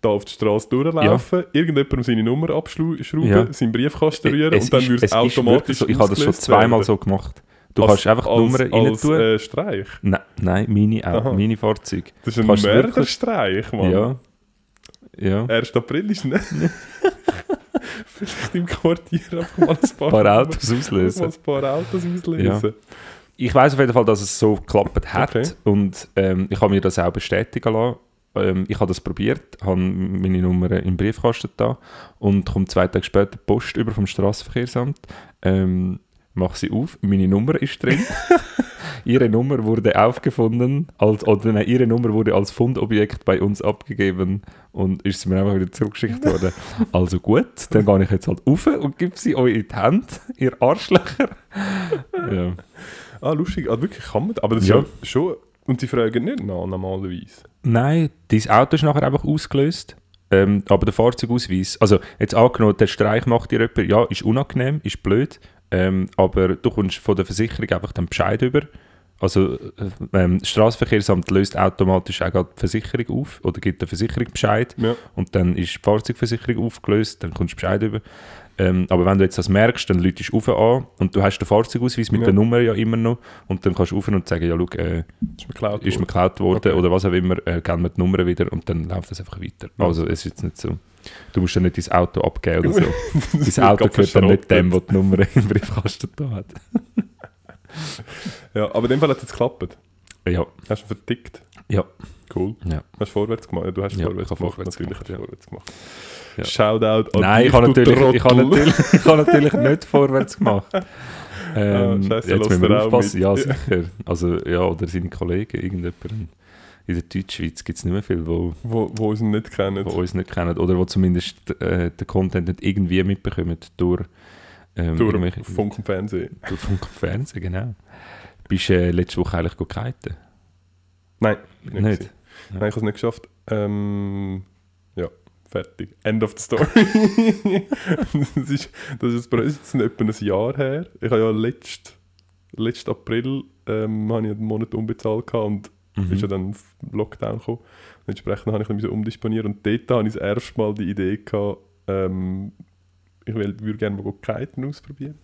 da auf die Straße durchlaufen, irgendjemandem seine Nummer abschrauben, Ja. seinen Briefkasten rühren Es und dann würde es automatisch so, Ich habe das schon zweimal so gemacht. Du Als- kannst einfach die als, Nummern rein tun. äh, Streich. Nein, nein, meine auch, Aha. meine Fahrzeuge. Das ist ein Mörderstreich, Mann. Ja. Ja. 1. April ist nicht. Vielleicht im Quartier einfach mal ein paar, paar Autos Mal auslösen. ein paar Autos auslösen. Ich weiß auf jeden Fall, dass es so geklappt hat Okay. und ähm, ich habe mir das auch bestätigen lassen. Ähm, ich habe das probiert, habe meine Nummer im Briefkasten da und komme zwei Tage später Post über vom Straßenverkehrsamt. Ähm, mache sie auf, meine Nummer ist drin. ihre Nummer wurde aufgefunden, als, oder nein, ihre Nummer wurde als Fundobjekt bei uns abgegeben und ist mir einfach wieder zurückgeschickt worden. Also gut, dann gehe ich jetzt halt auf und gebe sie euch in die Hand, ihr Arschlöcher. ja. Ah, lustig. Ah, wirklich kann man das? Aber das Ja. ist ja schon... Und die fragen nicht nach, normalerweise. Nein, dein Auto ist nachher einfach ausgelöst. Ähm, aber der Fahrzeugausweis, also jetzt angenommen, der Streich macht dir jemand, ja, ist unangenehm, ist blöd, ähm, aber du kommst von der Versicherung einfach den Bescheid über. Also äh, ähm, das Straßenverkehrsamt löst automatisch auch die Versicherung auf oder gibt der Versicherung Bescheid Ja. und dann ist die Fahrzeugversicherung aufgelöst, dann kommst du Bescheid über. Ähm, aber wenn du jetzt das merkst, dann läutest du auf an und du hast den Fahrzeugausweis mit Ja. der Nummer ja immer noch und dann kannst du auf und sagen, ja, schau, äh, Ist mir geklaut ist worden. geklaut worden Okay. oder was auch immer, äh, geben wir die Nummer wieder und dann läuft das einfach weiter. Ja. Also es ist jetzt nicht so, du musst ja nicht dein Auto abgeben oder so. Das Dein Auto gehört dann nicht dem, der die Nummer im Briefkasten da hat. Ja, aber in dem Fall hat es jetzt geklappt. Ja, Hast du vertickt. ja, Cool. ja. Hast du vorwärts gemacht? Ja, du hast Ja, vorwärts gemacht. vorwärts natürlich gemacht, ja. vorwärts gemacht. Ja. Shoutout an Nein, ich habe natürlich, ich habe natürlich, ich habe natürlich nicht vorwärts gemacht. Ähm, Ah, jetzt müssen wir aufpassen. Ja, sicher. Also, ja, oder seine Kollegen, irgendjemand. In der Deutschschweiz gibt es nicht mehr viele, die Wo, wo uns nicht kennen. uns nicht kennen oder die zumindest äh, den Content nicht irgendwie mitbekommen durch, ähm, Durch Funk und Fernsehen. durch Funk und Fernsehen, genau. Bist du äh, letzte Woche eigentlich kiten? Nein, Nicht? gewesen. Nein, ich habe es nicht geschafft. Ähm, ja, Fertig. End of the story. das, ist, das, ist, jetzt etwa ein Jahr her. Ich habe ja letzten letzt April ähm, habe ich einen Monat unbezahlt gehabt und Mhm. ist ja dann Lockdown gekommen. Und entsprechend habe ich ein bisschen umdisponieren und dort habe ich das erste Mal die Idee gehabt, ähm, ich würde gerne mal Kiten ausprobieren.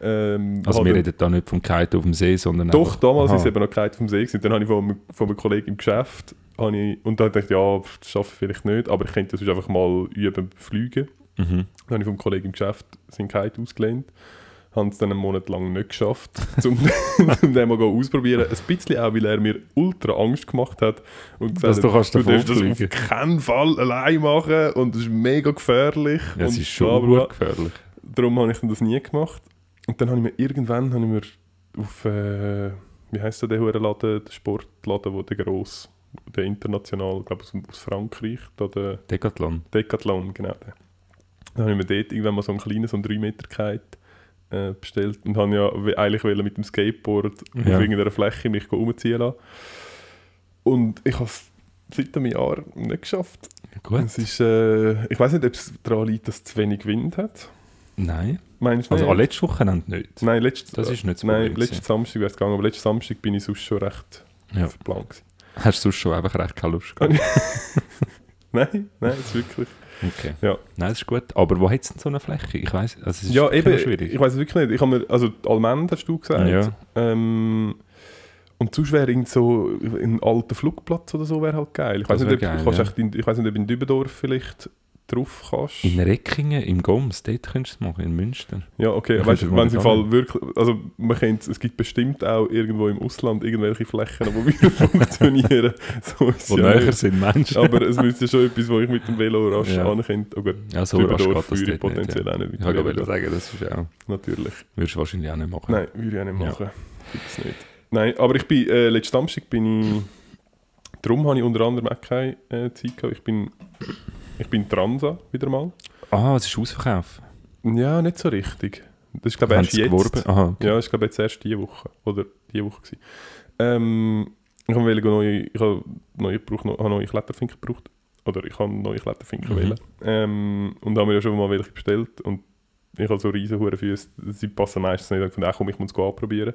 Ähm, Also wir reden da nicht vom Kite auf dem See, sondern doch, damals ist es eben noch Kite vom See gewesen. Dann habe ich von, einem- von einem Kollegen im Geschäft ich, und dann dachte ich, ja, das schaffe ich vielleicht nicht, aber ich könnte das einfach mal üben, fliegen. Mhm. Dann habe ich vom Kollegen im Geschäft seinen Kite ausgelehnt. Haben es dann einen Monat lang nicht geschafft, um, um den mal go ausprobieren. Ein bisschen auch, weil er mir ultra Angst gemacht hat. Und gesagt Dass du hat, kannst du darfst das auf keinen Fall allein machen und das ist mega gefährlich. Ja, es ist schon bla, gefährlich. Darum habe ich das nie gemacht. Und dann habe ich mir irgendwann habe ich mir auf, äh, wie heisst der, der Laden, der Sportladen, wo der gross, der international, ich glaube aus, aus Frankreich, da der Decathlon. Decathlon, genau. Der. Dann habe ich mir dort irgendwann mal so einen kleinen, so einen 3 Meter Kite äh, bestellt und habe ja eigentlich mit dem Skateboard Ja. auf irgendeiner Fläche mich umziehen lassen. Und ich habe es seit einem Jahr nicht geschafft. Gut. Es ist, äh, ich weiß nicht, ob es daran liegt, dass es zu wenig Wind hat. Nein. Meinst du Also nicht? an letztes Wochenende nicht. Nein, letzt, Das ist nicht das Nein, letzten. Samstag wäre es gegangen, aber letzten Samstag bin ich sonst schon recht Ja. verplant. Hast du sonst schon einfach recht keine Lust gehabt? Nein, nein, jetzt wirklich. Okay. Ja. Nein, das ist gut. Aber wo hat es denn so eine Fläche? Ich weiß, also es ist Ja, eben, schwierig. ich weiß es wirklich nicht. Ich habe mir, also Almend hast du gesagt. Ja. Ähm, und sonst wäre irgend so ein alter Flugplatz oder so wäre halt geil. Ich weiß nicht, ob, geil, ja. in, ich weiß nicht, ob in Dübendorf vielleicht drauf kannst. In Reckingen, im Goms, dort könntest du es machen, in Münster. Ja, okay. Ja, weißt wenn es im Fall wirklich, also man kennt, es gibt bestimmt auch irgendwo im Ausland irgendwelche Flächen, die wieder funktionieren. So Wo ja näher sind Menschen. Aber es müsste schon etwas, wo ich mit dem Velo rasch Ja. ankönnt. Oh gut, ja, so rasch geht das würde ich dort nicht. potenziell Ja. auch nicht Ich wollte gerade sagen, das ist auch, Natürlich. würdest du wahrscheinlich auch nicht machen. Nein, würde ich auch nicht Ja. machen. Gibt's nicht. Nein, aber ich bin, äh, letzten Samstag bin ich, darum habe ich unter anderem auch keine äh, Zeit gehabt. Ich bin, ich bin Transa wieder mal. Ah, es ist Ausverkauf. Ja, nicht so richtig. Das ist glaube ich erst jetzt. geworben? Aha, okay. Ja, das ist glaube ich jetzt erst diese Woche. Oder diese Woche gewesen. Ähm, ich habe neue, ich habe neue, gebraucht, habe neue Kletterfinken gebraucht. Oder ich habe neue Kletterfinken Mhm. wählen. Ähm, und habe mir ja schon mal welche bestellt. Und ich habe so riesen hure Füße, sie passen meistens nicht. Ich gedacht, ach komm, ich muss es anprobieren.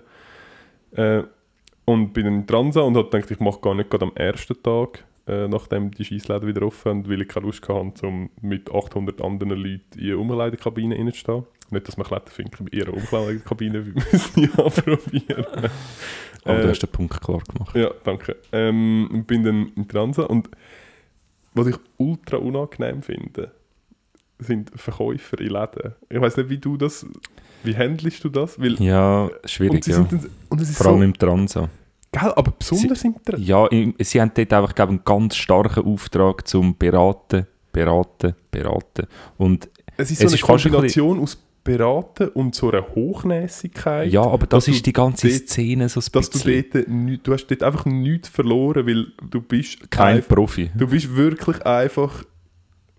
Äh, und bin dann in Transa und habe gedacht, ich mache gar nicht gerade am ersten Tag, äh, nachdem die Scheissläden wieder offen haben, weil ich keine Lust hatte, um mit 800 anderen Leuten in eine Umkleidekabine reinzustehen. Nicht, dass man Kletterfinken bei ihrer Umkleidekabine müssen anprobieren. Aber Äh, du hast den Punkt klar gemacht. ja, danke. Ähm, und bin dann in Transa und was ich ultra unangenehm finde, sind Verkäufer in Läden. Ich weiß nicht, wie du das, wie handelst du das? Weil, Ja, und schwierig, sie ja. sind dann, und es ist Vor allem so, im Transa. Gell, aber besonders im Tra- Ja, sie haben dort einfach glaub, einen ganz starken Auftrag zum Beraten, Beraten, Beraten. Und Es ist es so eine ist fast ein Kombination aus Beraten und so einer Hochnäsigkeit. ja, aber das ist du die ganze dort- Szene so ein dass du bisschen. dort, nicht- du hast dort einfach nichts verloren, weil du bist Kein einfach- Profi. Du bist wirklich einfach,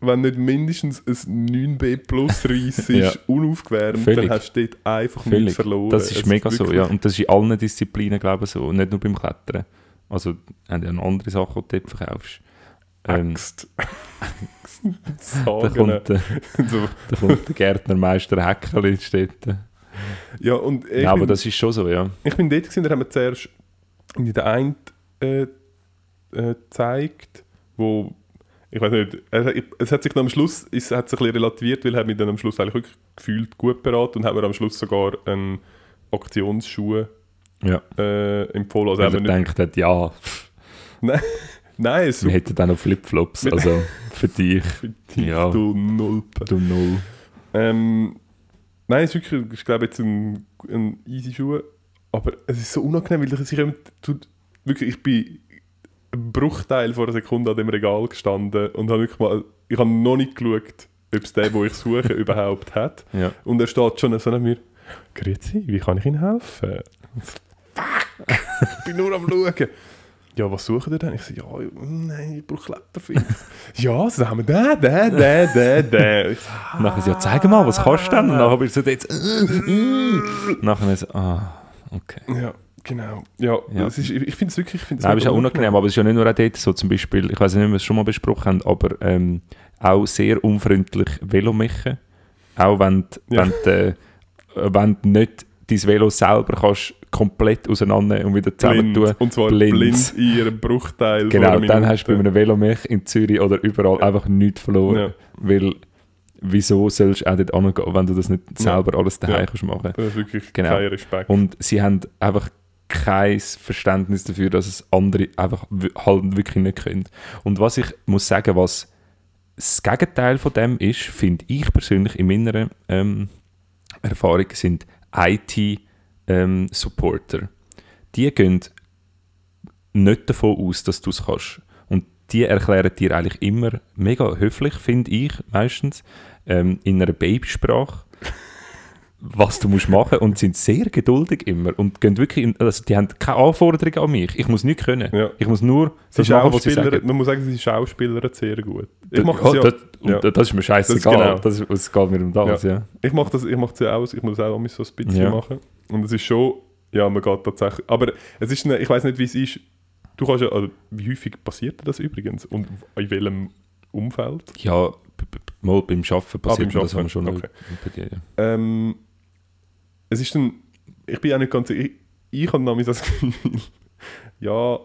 wenn nicht mindestens ein 9B plus Reis ist, Ja. unaufgewärmt, Völlig. dann hast du dort einfach Völlig. nichts verloren. Das ist Es mega so, ja. Und das ist in allen Disziplinen, glaube ich, so. Nicht nur beim Klettern. Also, haben ja noch andere Sachen, die du dort verkaufst. Ähm, Axt. da, Sagen. kommt, der- so. da kommt der Gärtnermeister Häckeli steht. Ja, und ich, Ja, aber bin, das ist schon so, ja. ich bin dort gewesen, da haben wir zuerst in der einen äh, äh, gezeigt, wo ich weiß nicht, es, hat sich dann am Schluss, es hat sich ein bisschen relativiert, weil er mich dann am Schluss eigentlich wirklich gefühlt gut beraten und hat mir am Schluss sogar einen Aktionsschuh ja. äh, empfohlen. Also Weil haben er wir denkt hat, ja, nein, es wir hätten dann noch Flipflops. Also, für dich, ja. du Nulpe. du Null. Ähm, nein, es ist wirklich, ich glaube jetzt ein, ein easy Schuh, aber es ist so unangenehm, weil ich, ich, tut, wirklich, ich bin Bruchteil vor einer Sekunde an dem Regal gestanden und habe wirklich mal, ich habe noch nicht geschaut, ob es den, wo ich suche, überhaupt hat. Ja. Und er steht schon so neben mir, Grüezi, wie kann ich Ihnen helfen? Fuck, ich bin nur am schauen. Ja, was suchen ihr denn? Ich so, ja, nein, ich brauche Kletterfilm. ja, so haben wir den, den, den, den, den. Ich so, Und nachher so, ja, zeig mal, was kannst du denn? Und nachher bist du so jetzt, nachher so, ah, okay. Ja, genau. Ja, Ja. Ist, ich finde es wirklich... Ich find's Nein, aber es ist ja unangenehm, aber es ist ja nicht nur auch dort so, zum Beispiel, ich weiß nicht, ob wir es schon mal besprochen haben, aber ähm, auch sehr unfreundlich Velo machen. Auch wenn, du- Ja. wenn, du, äh, wenn du nicht dein Velo selber kannst komplett auseinander und wieder zusammen tun. blind. Und zwar blind. blind, in ihrem Bruchteil. Genau, dann hast du bei einem Velomech in Zürich oder überall einfach nichts verloren. Ja. Weil, wieso sollst du auch dort kein Verständnis dafür, dass es andere einfach halt wirklich nicht können. Und was ich muss sagen, was das Gegenteil von dem ist, finde ich persönlich in meiner ähm, Erfahrung, sind IT-Supporter. die gehen nicht davon aus, dass du es kannst. Und die erklären dir eigentlich immer mega höflich, finde ich meistens, ähm, in einer Babysprache, was du musst machen und sind sehr geduldig immer und gehen wirklich, in, also die haben keine Anforderungen an mich. Ich muss nichts können. Ja. Ich muss nur Sie das machen, was sie Schauspieler, sagen. man muss sagen, sie Schauspielern sehr gut. Ich Das- mache das, ja, ja, das, ja. das ist mir scheißegal. genau. Das, ist, es geht mir um das, ja. ich mache das, ich mache das ja auch, ich muss das auch immer so ein bisschen Ja. machen. Und es ist schon, ja, man geht tatsächlich, aber es ist, eine, ich weiß nicht, wie es ist, du kannst ja, also, wie häufig passiert das übrigens und in welchem Umfeld? Ja, mal beim Arbeiten passiert beim mir das Arbeiten, aber schon okay. bei dir. Ja. Ähm, es ist dann, ich bin auch nicht ganz, ich, ich habe nämlich das Gefühl, ja,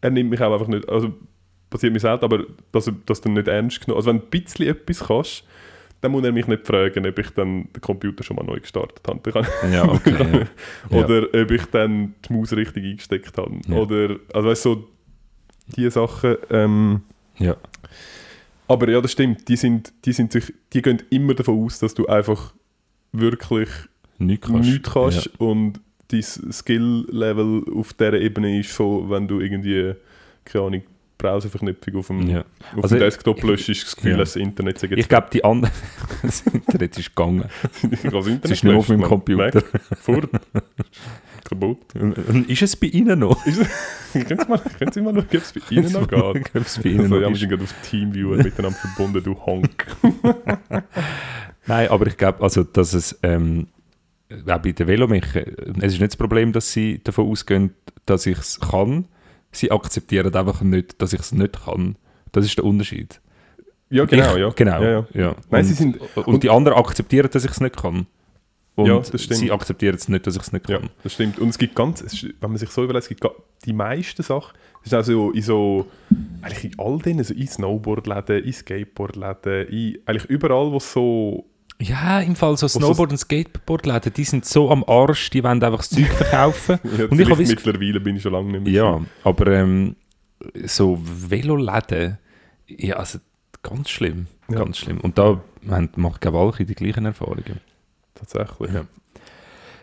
er nimmt mich auch einfach nicht, also passiert mir selten, aber dass er das dann nicht ernst genommen, also wenn du ein bisschen etwas kannst, dann muss er mich nicht fragen, ob ich dann den Computer schon mal neu gestartet habe. Ja, okay. ja. Ja. Oder ob ich dann die Maus richtig eingesteckt habe. Ja. Oder, also weißt du, so diese Sachen, ähm, ja. aber ja, das stimmt, die, sind, die, sind sich, die gehen immer davon aus, dass du einfach wirklich Nichts kannst. nichts kannst und dein Skill-Level auf dieser Ebene ist von, wenn du irgendwie, keine Ahnung, Browserverknüpfung auf dem, Ja. auf Also dem Desktop löscht, ist das Gefühl, ja. das Internet sei Ich glaube, die anderen. das Internet ist gegangen. habe das Internet Es ist nicht auf meinem. Computer. Weg, fort, kaputt. Und ist es bei Ihnen noch? Können Sie mal, können Sie mal schauen, ob es bei Ihnen noch geht? Ob es bei Ihnen Also, noch ja, wir sind gerade auf Teamviewer miteinander verbunden, du Honk. Nein, aber ich glaube, also, dass es ähm, auch bei den Velomechen, es ist nicht das Problem, dass sie davon ausgehen, dass ich es kann. Sie akzeptieren einfach nicht, dass ich es nicht kann. Das ist der Unterschied. Ja, genau, ich, ja. Genau, Ja, ja. ja. Nein, und, sie sind- und, und- die anderen akzeptieren, dass ich es nicht kann. Und Ja, das stimmt. sie akzeptieren es nicht, dass ich es nicht Ja, kann. das stimmt. Und es gibt ganz, es ist, wenn man sich so überlegt, es gibt die meisten Sachen, es ist also in so, eigentlich in all denen, also in Snowboardläden, in Skateboardläden, in, eigentlich überall, wo es so, Ja, im Fall so Snowboard- und Skateboardläden, die sind so am Arsch, die wollen einfach das Zeug verkaufen. ja, und ich habe mittlerweile bin ich schon lange nicht mehr. Ja, aber ähm, so Veloläden, ja, also ganz schlimm, Ja. ganz schlimm. Und da macht Gewalchi die gleichen Erfahrungen. Tatsächlich. Ja.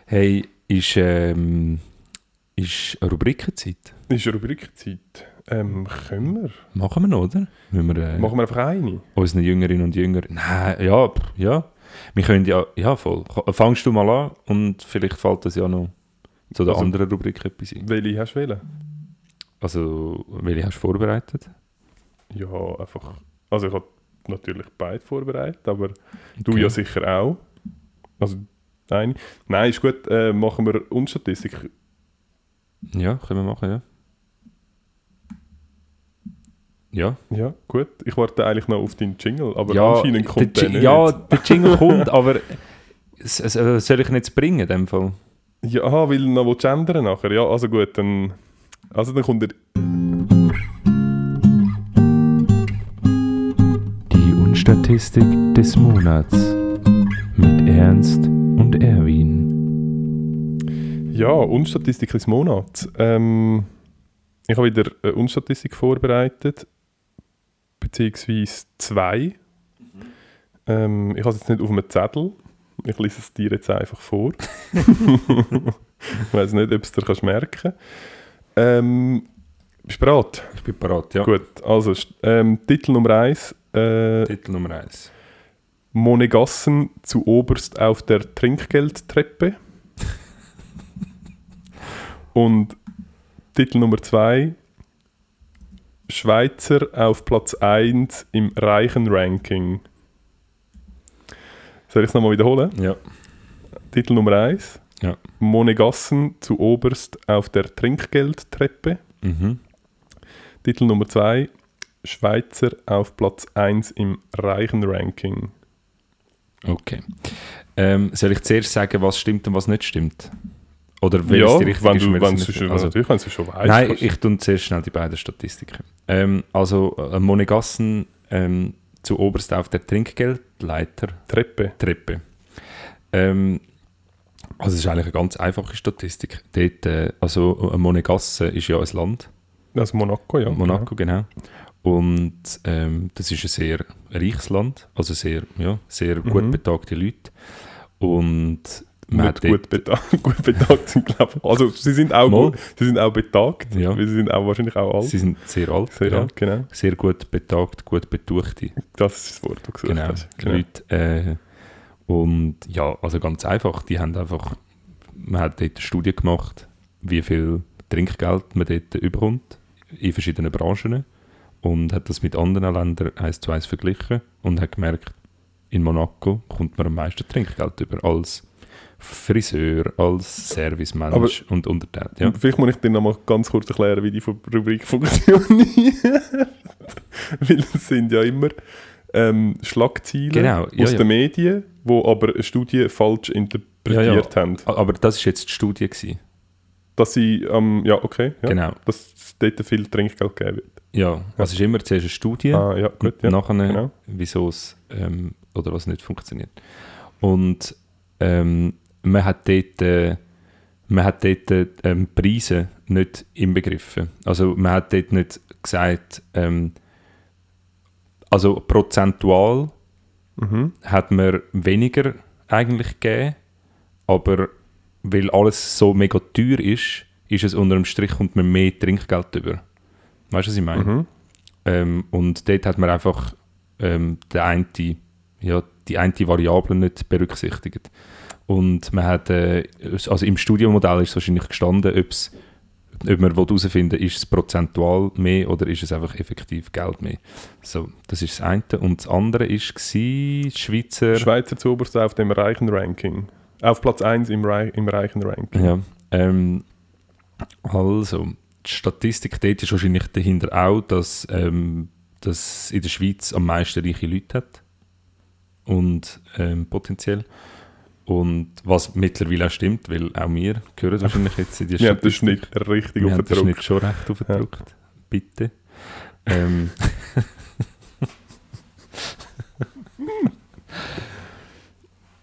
Hey, ist, ähm, ist Rubrikenzeit? Ist Rubrikzeit. Ähm, können wir? Machen wir noch, oder? Wir, äh, Machen wir einfach eine? unseren Jüngerinnen und Jüngern... Nein, ja, ja. Wir können ja... Ja, voll. Fangst du mal an und vielleicht fällt das ja noch zu der Also- anderen Rubrik etwas ein. Welche hast du wählen? Also, welche hast du vorbereitet? Ja, einfach, also ich habe natürlich beide vorbereitet, aber du Okay. ja sicher auch. Also, eine. Nein, ist gut, äh, machen wir Unstatistik. Ja, können wir machen, ja. Ja, Ja, gut. Ich warte eigentlich noch auf deinen Jingle, aber ja, anscheinend kommt der der nicht. Ja, der Jingle kommt, aber äh, soll ich ihn jetzt bringen in dem Fall? Ja, weil du noch willst ändern nachher. Ja, also gut, dann... Also dann kommt der... Die Unstatistik des Monats mit Ernst und Erwin. Ja, Unstatistik des Monats. Ähm, ich habe wieder eine Unstatistik vorbereitet, beziehungsweise zwei. Ähm, ich habe es jetzt nicht auf einem Zettel. Ich lese es dir jetzt einfach vor. ich weiß nicht, ob es dir kannst merken ähm, Bist du bereit? Ich bin bereit, ja. Gut, also ähm, Titel Nummer 1. Äh, Titel Nummer 1. Monegassen zu oberst auf der Trinkgeldtreppe. Und Titel Nummer 2. Schweizer auf Platz 1 im Reichen-Ranking. Soll ich es nochmal wiederholen? Ja. Titel Nummer 1. Ja. Monegassen zu oberst auf der Trinkgeldtreppe. Mhm. Titel Nummer 2. Schweizer auf Platz 1 im Reichen-Ranking. Okay. Ähm, soll ich zuerst sagen, was stimmt und was nicht stimmt? Oder wenn ja, es die richtige wenn ist, du, wenn wenn es du schon, also- natürlich, wenn du schon weißt. Nein, kannst- ich tue zuerst schnell die beiden Statistiken. Ähm, also äh, Monegassen ähm, zu oberst auf der Trinkgeldleiter Treppe. Treppe. Ähm, also es ist eigentlich eine ganz einfache Statistik. Dort, äh, also äh, Monegasse ist ja ein Land, Also Monaco, ja. Monaco genau. Und ähm, das ist ein sehr reiches Land, also sehr, ja, sehr gut Mhm. betagte Leute. Und dort- gut, betagt, gut betagt sind, glaube ich. Also sie sind auch Mal. gut, sie sind auch betagt, Ja. weil sie sind auch wahrscheinlich auch alt. Sie sind sehr alt, Sehr ja. alt, genau. sehr gut betagt, gut betuchte Das ist das Wort, das du genau, hast. Genau. Leute. Äh, und ja, also ganz einfach, die haben einfach, man hat dort eine Studie gemacht, wie viel Trinkgeld man dort überkommt, in verschiedenen Branchen und hat das mit anderen Ländern eins zu eins verglichen und hat gemerkt, in Monaco kommt man am meisten Trinkgeld über als Friseur, als Servicemensch und Untertät. Ja. Vielleicht muss ich dir noch mal ganz kurz erklären, wie die Rubrik funktioniert. Weil es sind ja immer ähm, Schlagzeilen Genau, ja, aus ja. den Medien, wo aber eine Studie falsch interpretiert haben. Aber das ist jetzt die Studie gewesen. Dass sie, ähm, ja, okay, Genau. dass es dort viel Trinkgeld geben wird. Ja, also es ist immer zuerst eine Studie. Ah, ja, gut, und nachher, genau. wieso es ähm, oder was nicht funktioniert. Und ähm, man hat dort, äh, man hat dort äh, ähm, Preise nicht inbegriffen. Also man hat dort nicht gesagt, ähm, also prozentual Mhm. hat man weniger eigentlich gegeben, aber weil alles so mega teuer ist, ist es unter dem Strich kommt man mehr Trinkgeld über. Weißt du, was ich meine? Mhm. Ähm, und dort hat man einfach ähm, der eine, ja, die eine Variable nicht berücksichtigt. Und man hat, äh, also im Studiomodell ist es wahrscheinlich gestanden, ob's, ob man herausfinden will, ist es prozentual mehr oder ist es einfach effektiv Geld mehr. So, das ist das eine. Und das andere war die Schweizer... Schweizer zuoberst auf dem reichen Ranking. Auf Platz 1 im, Rei im reichen Ranking. Ja, ähm, also, die Statistik dort ist wahrscheinlich dahinter auch, dass, ähm, dass in der Schweiz am meisten reiche Leute hat. Und ähm, potenziell. Und was mittlerweile auch stimmt, weil auch wir gehören wahrscheinlich jetzt in die Wir haben den Statistik. Schnitt richtig Wir haben den aufgedruckt. Schnitt schon recht aufgedruckt. Bitte. Ähm.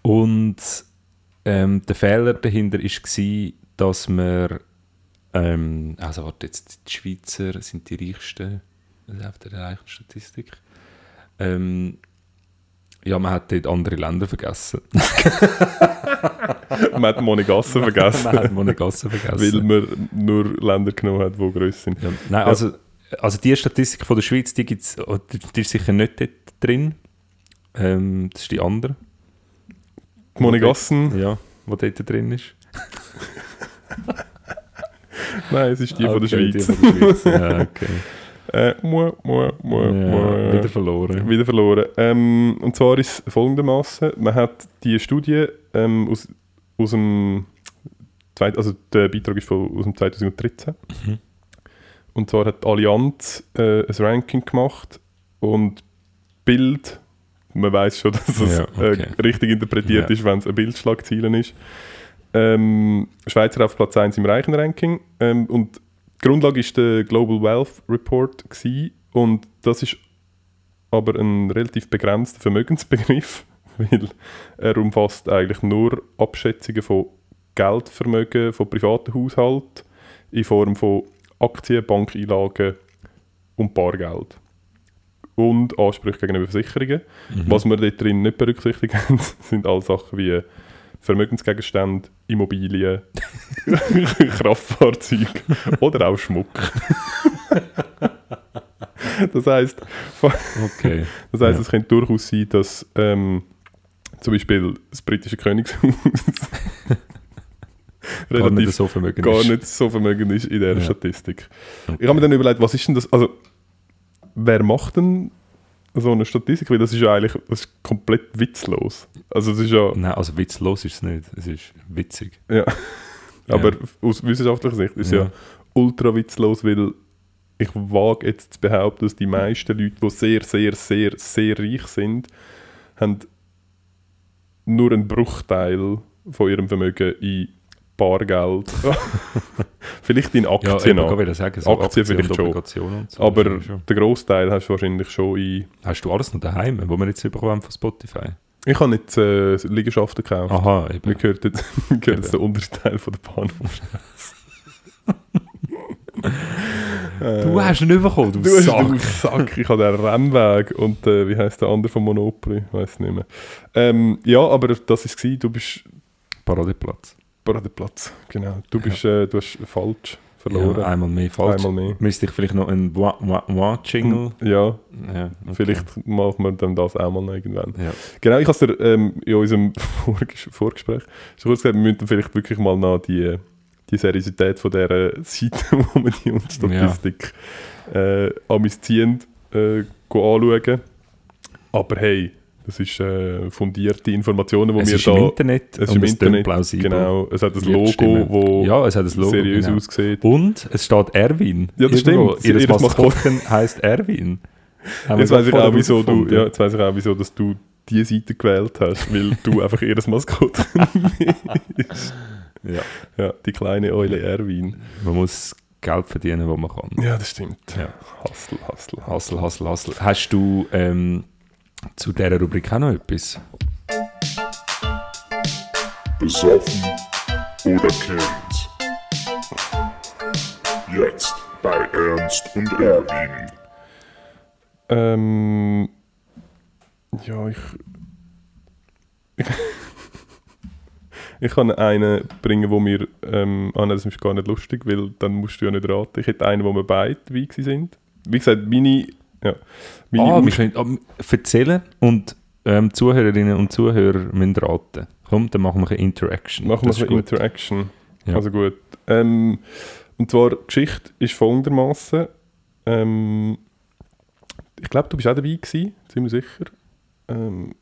Und ähm, der Fehler dahinter war, dass wir, ähm, also warte, jetzt die Schweizer sind die reichsten, also auf der reichen Statistik. Ähm, ja, man hat dort andere Länder vergessen. Man hat Monegassen vergessen, man hat Monegassen vergessen. weil man nur Länder genommen hat, die grösser sind. Ja, nein, also, also die Statistik von der Schweiz, die, gibt's, oh, die, die ist sicher nicht dort drin. Ähm, das ist die andere. Die Monegassen, Ja, die dort drin ist. nein, es ist die von der Okay, Schweiz. Die von der Schweiz. ja, okay. Äh, mua, mua, mua, wieder verloren. Wieder verloren. Ähm, und zwar ist es folgendermaßen: Man hat die Studie ähm, aus, aus dem. Zweit, also der Beitrag ist von, aus dem 2013. Mhm. Und zwar hat Allianz äh, ein Ranking gemacht und Bild. Man weiß schon, dass es Ja, okay. äh, richtig interpretiert Ja. ist, wenn es ein Bildschlagzielen ist. Ähm, Schweizer auf Platz 1 im reichen Ranking. Ähm, und die Grundlage ist der Global Wealth Report gewesen, und das ist aber ein relativ begrenzter Vermögensbegriff, weil er umfasst eigentlich nur Abschätzungen von Geldvermögen von privaten Haushalten in Form von Aktien, Bankeinlagen und Bargeld. Und Ansprüche gegenüber Versicherungen. Was wir dort drin nicht berücksichtigt haben, sind all Sachen wie Vermögensgegenstände, Immobilien, Kraftfahrzeuge oder auch Schmuck. das heißt, Okay. das heißt, Ja. es könnte durchaus sein, dass ähm, zum Beispiel das britische Königshaus Gar nicht relativ so vermögend gar ist. nicht so vermögend ist in dieser Ja. Statistik. Ich habe mir dann überlegt, was ist denn das? Also, wer macht denn so eine Statistik? Weil das ist ja eigentlich das ist komplett witzlos. Also, es ist ja. Nein, also witzlos ist es nicht. Es ist witzig. ja. Aber aus wissenschaftlicher Sicht ist es ja. Ja. ultra witzlos, weil ich wage jetzt zu behaupten, dass die meisten Leute, die sehr, sehr, sehr, sehr reich sind, haben nur einen Bruchteil von ihrem Vermögen in Bargeld. vielleicht in Ja, Aktien ich noch. wollte sagen, Aktien vielleicht schon. So. Aber schon. den Großteil hast du wahrscheinlich schon in. Hast du alles noch daheim, wo wir jetzt haben von Spotify? Ich habe jetzt äh, Liegenschaften gekauft. Aha, eben. gehört jetzt, mir gehört jetzt der unterste Teil von der Bahnhof. Du hast ihn nicht bekommen, du, Du hast Sack. Sack. Ich habe den Rennweg und äh, wie heißt der andere von Monopoly? Ich weiß nicht mehr. Ähm, ja, aber das war es. Du bist Paradeplatz. Paradeplatz. Genau. Du bist, äh, du hast falsch verloren. Ja, einmal mehr falsch. Einmal mehr. Müsste ich vielleicht noch einen Wa-Wa-Wa-Jingle... Ja, Ja, okay. vielleicht machen wir dann das auch mal irgendwann. Ja. Genau, ich habe es dir ähm, in unserem Vorges Vorgespräch schon kurz gesagt, wir müssen vielleicht wirklich mal noch die, die Seriosität von dieser Seite, wo man die Statistik äh, amüsierend äh, anschauen. Aber hey, das ist äh, fundierte Informationen, die Es wir ist da... im Internet es ist im Internet, plausibel. genau. Es hat ein Logo, stimmen. wo Ja, es hat ein Logo, seriös genau. aussieht. Und es steht Erwin. Ja, das Irgendwo. stimmt. Ihres Maskottchen heisst Erwin. Jetzt weiß ich auch, wieso du, ja, jetzt weiß ich auch, wieso dass du diese Seite gewählt hast, weil du einfach ihr Maskottchen bist. Ja. Ja, die kleine Eule Erwin. Man muss Geld verdienen, wo man kann. Ja, das stimmt. Ja. Hassel, Hassel. Hassel, Hassel, Hassel. Hast du ähm, zu dieser Rubrik auch noch etwas? Besoffen oder kennt. Jetzt bei Ernst und Erwin. Ähm, ja, ich. ich kann einen bringen, wo mir. Ähm, ah, nein, das ist gar nicht lustig, weil dann musst du ja nicht raten. Ich hätte einen, wo wir beide dabei sind. Wie gesagt, meine. Ja, meine Ah, können ähm, erzählen und ähm, Zuhörerinnen und Zuhörer müssen raten. Komm, dann machen wir eine Interaction. Machen wir Das eine gut. Interaction. Ja. Also gut. Ähm, und zwar, die Geschichte ist folgendermaßen. Ähm, ich glaube, du bist auch dabei gewesen, ziemlich sicher. Ähm,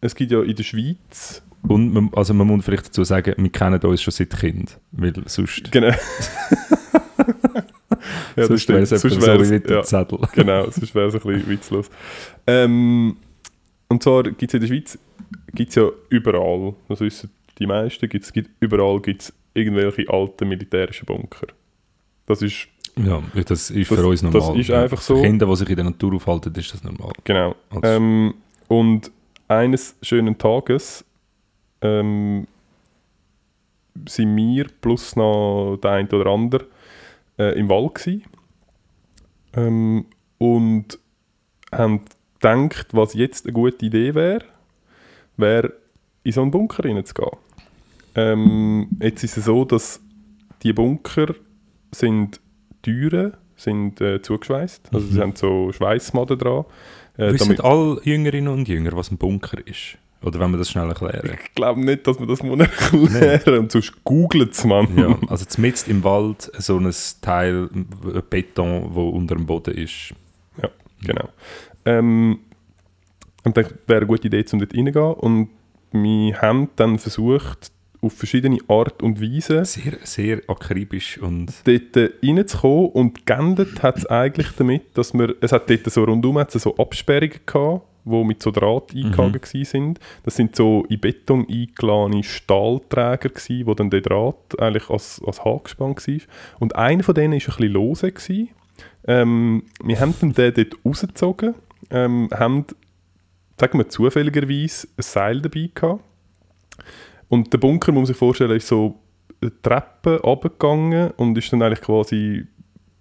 es gibt ja in der Schweiz. Und man, also man muss vielleicht dazu sagen, wir kennen uns schon seit Kind, weil sonst, Genau. ja, sonst wäre es so mit dem ja, Zettel. genau, sonst wäre es ein bisschen witzlos. Ähm, und zwar gibt es in der Schweiz gibt's ja überall, das wissen die meisten, gibt's, gibt, überall gibt es irgendwelche alten militärischen Bunker. Das ist Ja, das ist Das- für uns das normal. ist Ja. einfach so. Für Kinder, die sich in der Natur aufhalten, ist das normal. Genau. Also- Ähm, und eines schönen Tages ähm, sind wir plus noch der ein oder andere äh, im Wald gsi ähm, und haben gedacht, was jetzt eine gute Idee wäre, wäre in so einen Bunker reinzugehen. Ähm, jetzt ist es so, dass die Bunker sind Türen sind äh, zugeschweißt, also sie haben so Schweißmaden dran. Äh, Wissen alle Jüngerinnen und Jünger, was ein Bunker ist? Oder wenn wir das schnell erklären? Ich glaube nicht, dass man das muss erklären und sonst googelt es man. ja, also zumindest im Wald so ein Teil äh, Beton, wo unter dem Boden ist. Ja, genau. Ähm, und das wäre eine gute Idee, um dort reingehen. Und wir haben dann versucht, auf verschiedene Art und Weise Sehr, sehr akribisch und dort reinzukommen. Und geendet hat es eigentlich damit, dass wir, es hat dort so rundum so Absperrungen gehabt, die mit so Draht eingehangen mhm. sind. Das sind so in Beton eingeladene Stahlträger gewesen, wo dann der Draht eigentlich als, als Haken gespannt war. Und einer von denen war ein bisschen lose. Gewesen. Ähm, wir haben dann den dort rausgezogen, ähm, haben, sagen wir zufälligerweise, ein Seil dabei gehabt. Und der Bunker, muss man sich vorstellen, ist so eine Treppe runtergegangen und ist dann eigentlich quasi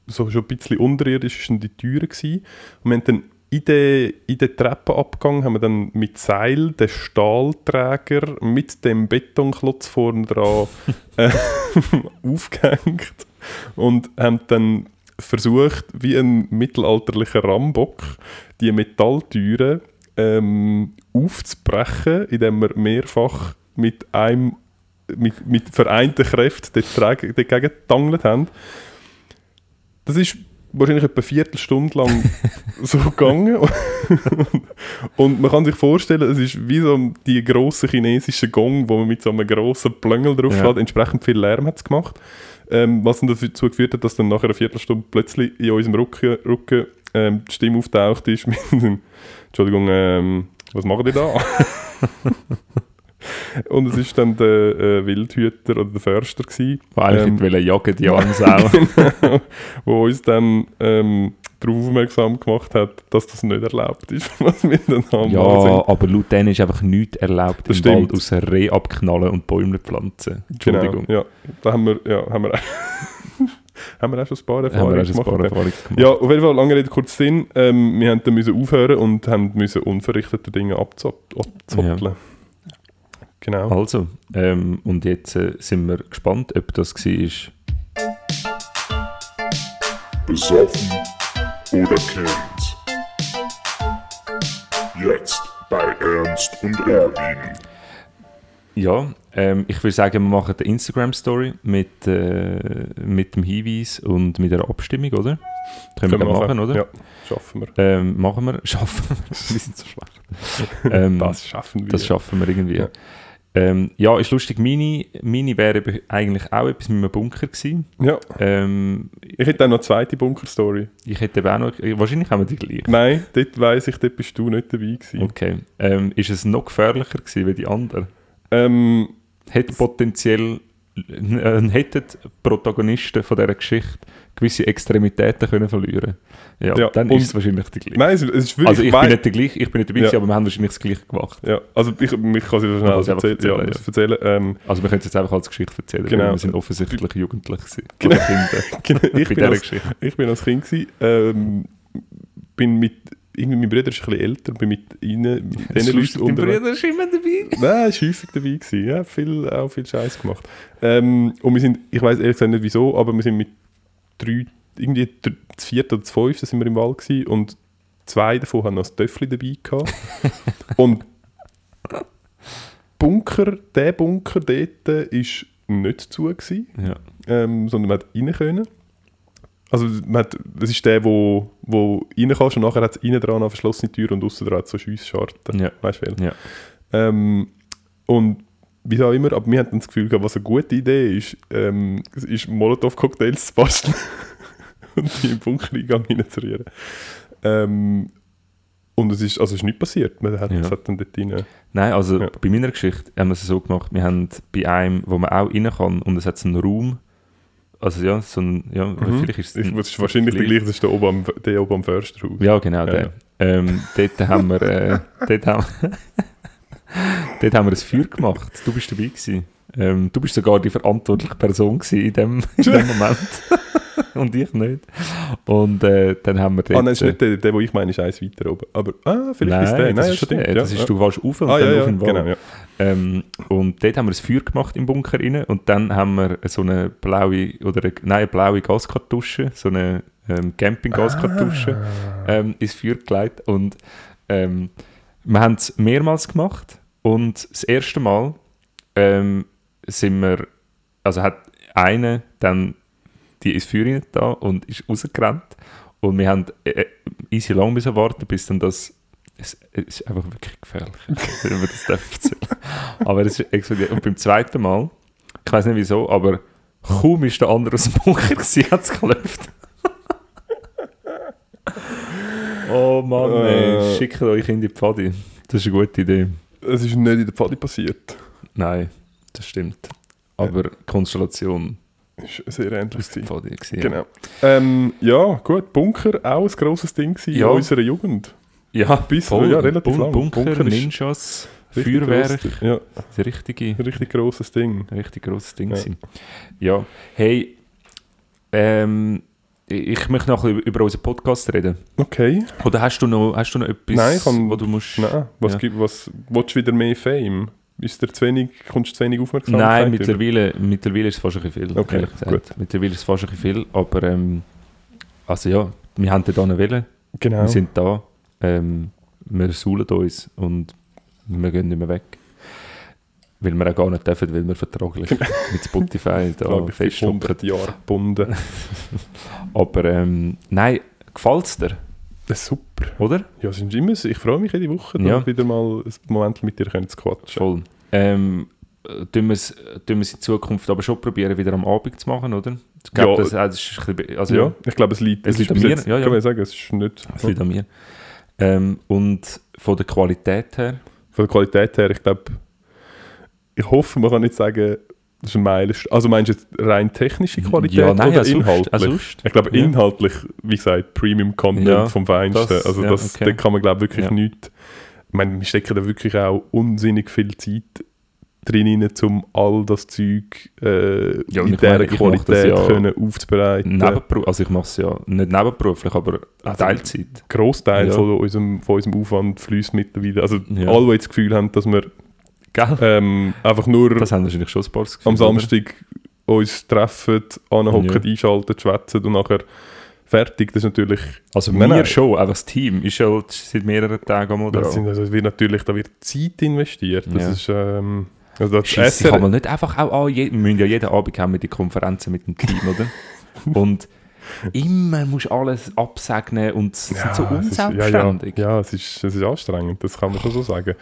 so schon ein bisschen unterirdisch ist dann die Türe gewesen. Und wir haben dann in den, in den Treppenabgang haben wir dann mit Seil den Stahlträger mit dem Betonklotz vorne dran äh, aufgehängt und haben dann versucht, wie ein mittelalterlicher Rambock, die Metalltüren ähm, aufzubrechen, indem wir mehrfach mit einem mit, mit vereinten Kräften dagegen getangelt haben. Das ist wahrscheinlich etwa eine Viertelstunde lang so gegangen. und man kann sich vorstellen, es ist wie so die grosse chinesische Gong, wo man mit so einem grossen Plöngel drauf Ja. schlägt. Entsprechend viel Lärm hat es gemacht. Ähm, was dann dazu geführt hat, dass dann nach einer Viertelstunde plötzlich in unserem Rücken, Rücken ähm, die Stimme auftaucht ist mit einem, Entschuldigung, ähm, was macht ihr da? Und es ist dann der äh, Wildhüter oder der Förster gewesen, Weil eigentlich Ähm, jagen, die arme Sau. genau, wo uns dann ähm, darauf aufmerksam gemacht hat, dass das nicht erlaubt ist, was wir dann am ja, aber laut denen ist einfach nichts erlaubt Das im stimmt. Wald, außer Reh abknallen und Bäume pflanzen. Entschuldigung. Genau, ja. Da haben wir, ja, haben wir, haben wir auch schon ein paar Haben Erfahrungen auch paar gemacht. Erfahrungen gemacht. Ja, auf jeden Fall, lange Rede, kurz Sinn. Ähm, wir haben dann müssen aufhören und haben müssen unverrichtete Dinge abzop- abzoppeln. Genau. Also, ähm, und jetzt äh, sind wir gespannt, ob das war. Besoffen oder kennt. Jetzt bei Ernst und Erwin. Ja, ähm, ich würde sagen, wir machen eine Instagram-Story mit, äh, mit dem Hinweis und mit einer Abstimmung, oder? Können, wir gerne machen, oder? Ja, schaffen wir. Ähm, machen wir. Schaffen wir. wir sind so schlecht. Ähm, das schaffen wir. Das schaffen wir irgendwie. Ja. Ja, ähm, ja ist lustig. Meine, meine wäre eigentlich auch etwas mit einem Bunker gewesen. ja. Ähm, Ich hätte auch noch eine zweite Bunker-Story. ich hätte eben auch noch... Wahrscheinlich haben wir die gleiche. Nein, dort weiss ich, dort bist du nicht dabei gewesen. Okay. Ähm, ist es noch gefährlicher gewesen wie die anderen? Ähm, Hätte potenziell... Äh, hätten Protagonisten von dieser Geschichte gewisse Extremitäten können verlieren Ja, Ja, dann ist es wahrscheinlich die gleiche. nein, es, ist wirklich... also ich weiss- bin nicht der gleiche, ich bin nicht dabei Ja. aber wir haben wahrscheinlich das gleiche gemacht. Ja, also ich, ich kann es schnell einfach erzählen. Ja, erzählen, das erzählen. Ähm, Also wir können es jetzt einfach als Geschichte erzählen, Genau. wir sind offensichtlich jugendlich gewesen. Genau. Genau, ich, bin als, Geschichte. ich bin als Kind gewesen, ähm, bin mit... Irgendwie, mein Bruder ist ein bisschen älter, bin mit ihnen, mit lustig, Leuten dein unter... Bruder ist immer dabei. Nein, ist häufig dabei gewesen. Ja, viel, auch viel Scheiß gemacht. Ähm, und wir sind, ich weiß ehrlich gesagt nicht wieso, aber wir sind mit drei, irgendwie das vierte oder das fünfte sind wir im Wald gewesen und zwei davon haben noch das Töffel dabei gehabt. und Bunker, der Bunker dort ist nicht zu gewesen, Ja. ähm, sondern man hat rein können. Also man hat, das ist der, wo, wo rein kannst und nachher hat es innen dran eine verschlossene Tür und außen dran so Schiessscharten. Ja. Weißt du? Ja. Ähm, und wie auch immer, aber wir hatten das Gefühl, gehabt, was eine gute Idee ist, ähm, ist Molotow-Cocktails zu basteln und die im Bunkereingang reinzurühren. Ähm, und es ist, also es ist nichts passiert. Man hat, Ja. es hat dann dort rein, Nein, also Ja. bei meiner Geschichte haben wir es so gemacht, wir haben bei einem, wo man auch rein kann und es hat so einen Raum, also ja, so ein, ja, Mhm. vielleicht ist es... ein- das ist wahrscheinlich der gleiche, das ist der oben am, der oben am Försterhaus. Ja, genau, Ja, der. ja. Ähm, dort haben wir, äh, dort haben, dort haben wir ein Feuer gemacht. Du bist dabei gewesen. Ähm, du bist sogar die verantwortliche Person gewesen in dem, in dem Moment. Und ich nicht. Und äh, dann haben wir dort... Ah, nein, das ist nicht der, der, wo ich meine, ist eins weiter oben. Aber, ah, vielleicht Nein, ist der. das Nein, ist schon der. Das ist, ja. du warst auf und Ah, dann ja, auf den Wald. genau, ja. Ähm, und dort haben wir ein Feuer gemacht im Bunker rein und dann haben wir so eine blaue, oder eine, nein, eine blaue Gaskartusche, so eine ähm, Camping-Gaskartusche Ah. ähm, ins Feuer gelegt und ähm, wir haben es mehrmals gemacht und das erste Mal ähm, sind wir, also hat eine dann die Feuer rein da und ist rausgerannt und wir haben äh, easy lang müssen warten, bis dann das es, es ist einfach wirklich gefährlich, wenn man das darf erzählen. Aber es ist explodiert. Und beim zweiten Mal, ich weiß nicht wieso, aber kaum ist der andere aus dem Bunker gewesen, hat es geklopft. oh Mann, ey, Äh. schickt euch in die Pfadi. Das ist eine gute Idee. Es ist nicht in der Pfadi passiert. Nein, das stimmt. Aber Konstellation Ist sehr ähnlich. gewesen. Ja. Genau. Ähm, ja, gut. Bunker, auch ein grosses Ding Ja. in unserer Jugend. Ja, Bis- voll. ja, relativ lang. Bunker, Bunker Ninjas, Richtig Feuerwerk. grosses- Ja, Das richtige, richtig grosses Ding. richtig grosses Ding. Ja. Ja. ja. Hey, ähm, ich möchte noch ein bisschen über unseren Podcast reden. Okay. Oder hast du noch, hast du noch etwas, Nein, kann- wo du musst... Nein, was Ja. gibt, was, willst du wieder mehr Fame? Ist dir zu wenig, kommst du zu wenig Aufmerksamkeit? Nein, über? mittlerweile, mittlerweile ist es fast ein bisschen viel. Okay, ehrlich gesagt. gut. Mittlerweile ist es fast ein bisschen viel, aber ähm, also ja, wir haben hier wollen, Genau. wir sind da, ähm, wir suhlen uns und wir gehen nicht mehr weg. Weil wir auch gar nicht dürfen, weil wir vertraglich mit Spotify da festhocken. 100 Jahre gebunden. Aber ähm, nein, gefällt es dir, Das ist super. oder? Ja, es ist immer. Ich freue mich jede Woche, da Ja. wieder mal ein Moment mit dir können zu quatschen. Voll. Ähm, äh, tun wir es es in Zukunft aber schon probieren, wieder am Abend zu machen, oder? Ich glaube, Ja. das, äh, das ist ein bisschen, also ja. ich glaube, es liegt, Es es liegt an mir, jetzt, ja, ja. kann man sagen, es ist nicht... das liegt an mir. Ähm, und von der Qualität her, Von der Qualität her, ich glaube, ich hoffe, man kann nicht sagen, das ist ein Meilenstein. Also meinst du jetzt rein technische Qualität Ja, nein, oder sonst, inhaltlich? sonst. Ich glaube, Ja. inhaltlich, wie gesagt, Premium-Content Ja, vom Feinsten. das- also ja, das, okay. da kann man, glaube ich, wirklich Ja. nichts... Ich meine, wir stecken da wirklich auch unsinnig viel Zeit drin, rein, um all das Zeug äh, Ja, in dieser meine, Qualität ja können aufzubereiten. Nebenberuf, also ich mache es ja nicht nebenberuflich, aber Also- Teilzeit. Großteil Ja. von, unserem, von unserem Aufwand fließt mittlerweile. Also Ja. alle, die das Gefühl haben, dass wir Gell? ähm, einfach nur Das haben wahrscheinlich schon ein paar am oder? Samstag uns treffen, anhocken, Ja. einschalten, schwätzen und nachher fertig. Das ist natürlich... Also Nein, wir nein. schon, einfach das Team ist schon seit mehreren Tagen am Modell. Das sind, also, wird natürlich, da wird Zeit investiert. Das Ja. ist... Ähm, also das Scheisse, kann man nicht einfach auch an, wir müssen ja jeden Abend haben wir die Konferenzen mit dem Team, oder? Und immer musst du alles absegnen und es sind so es ist- ja, ja, unselbstständig. ja, es ist, es ist anstrengend, das kann man schon so sagen.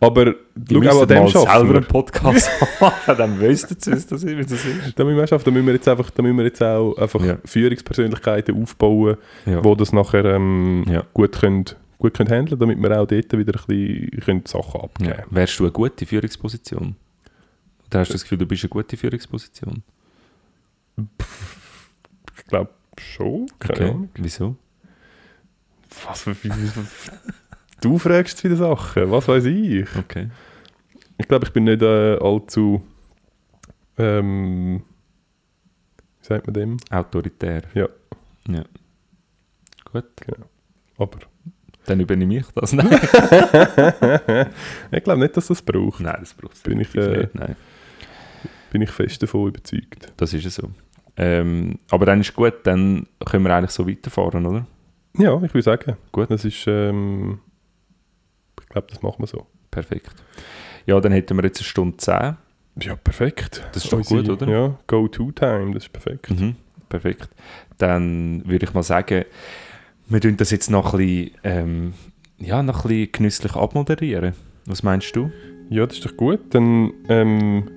Aber schau, auch an dem schaffen selber einen Podcast machen, dann wüssten sie, was das ist, wie das ist. Da müssen wir schaffen, da müssen wir jetzt einfach, da müssen wir jetzt auch einfach Ja. Führungspersönlichkeiten aufbauen, Ja. die das nachher ähm, Ja. gut können, gut können handeln, damit wir auch dort wieder ein bisschen können Sachen abgeben Ja. Wärst du eine gute Führungsposition? Oder hast du das Gefühl, du bist eine gute Führungsposition? Ich glaube schon, keine Okay. Ahnung. Wieso? Was für, du fragst wieder Sachen, was weiß ich? Okay. Ich glaube, ich bin nicht äh, allzu, ähm, wie sagt man dem? Autoritär. Ja. Ja. Gut, Aber dann übernehme ich das. Nein, ich glaube nicht, dass das braucht. Nein das braucht es Bin ich, definitiv äh, nicht. Nein. Bin ich fest davon überzeugt. Das ist ja so. Ähm, aber dann ist gut, dann können wir eigentlich so weiterfahren, oder? Ja, ich würde sagen. Gut. Das ist, ähm, ich glaube, das machen wir so. Perfekt. Ja, dann hätten wir jetzt eine Stunde 10. Ja, perfekt. Das ist doch gut, oder? Ja, Go-To-Time, das ist perfekt. Mhm. Perfekt. Dann würde ich mal sagen, wir tun das jetzt noch ein bisschen, ähm, ja, noch ein bisschen genüsslich abmoderieren. Was meinst du? Ja, das ist doch gut. Dann ähm,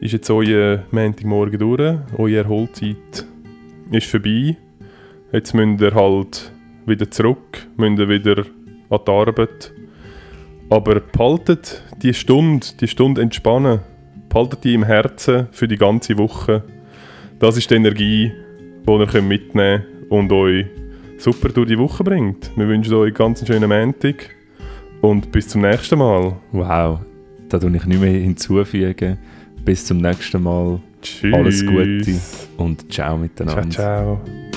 ist jetzt euer Montagmorgen durch, eure Erholzeit ist vorbei. Jetzt müsst ihr halt wieder zurück, müsst ihr wieder an die Arbeit. Aber behaltet die Stunde, die Stunde entspannen, behaltet die im Herzen für die ganze Woche. Das ist die Energie, die ihr mitnehmen könnt und euch super durch die Woche bringt. Wir wünschen euch ganz einen schönen Montag und bis zum nächsten Mal. Wow, da tue ich nicht mehr hinzufügen. Bis zum nächsten Mal Tschüss. Alles Gute. und ciao miteinander. Ciao, ciao.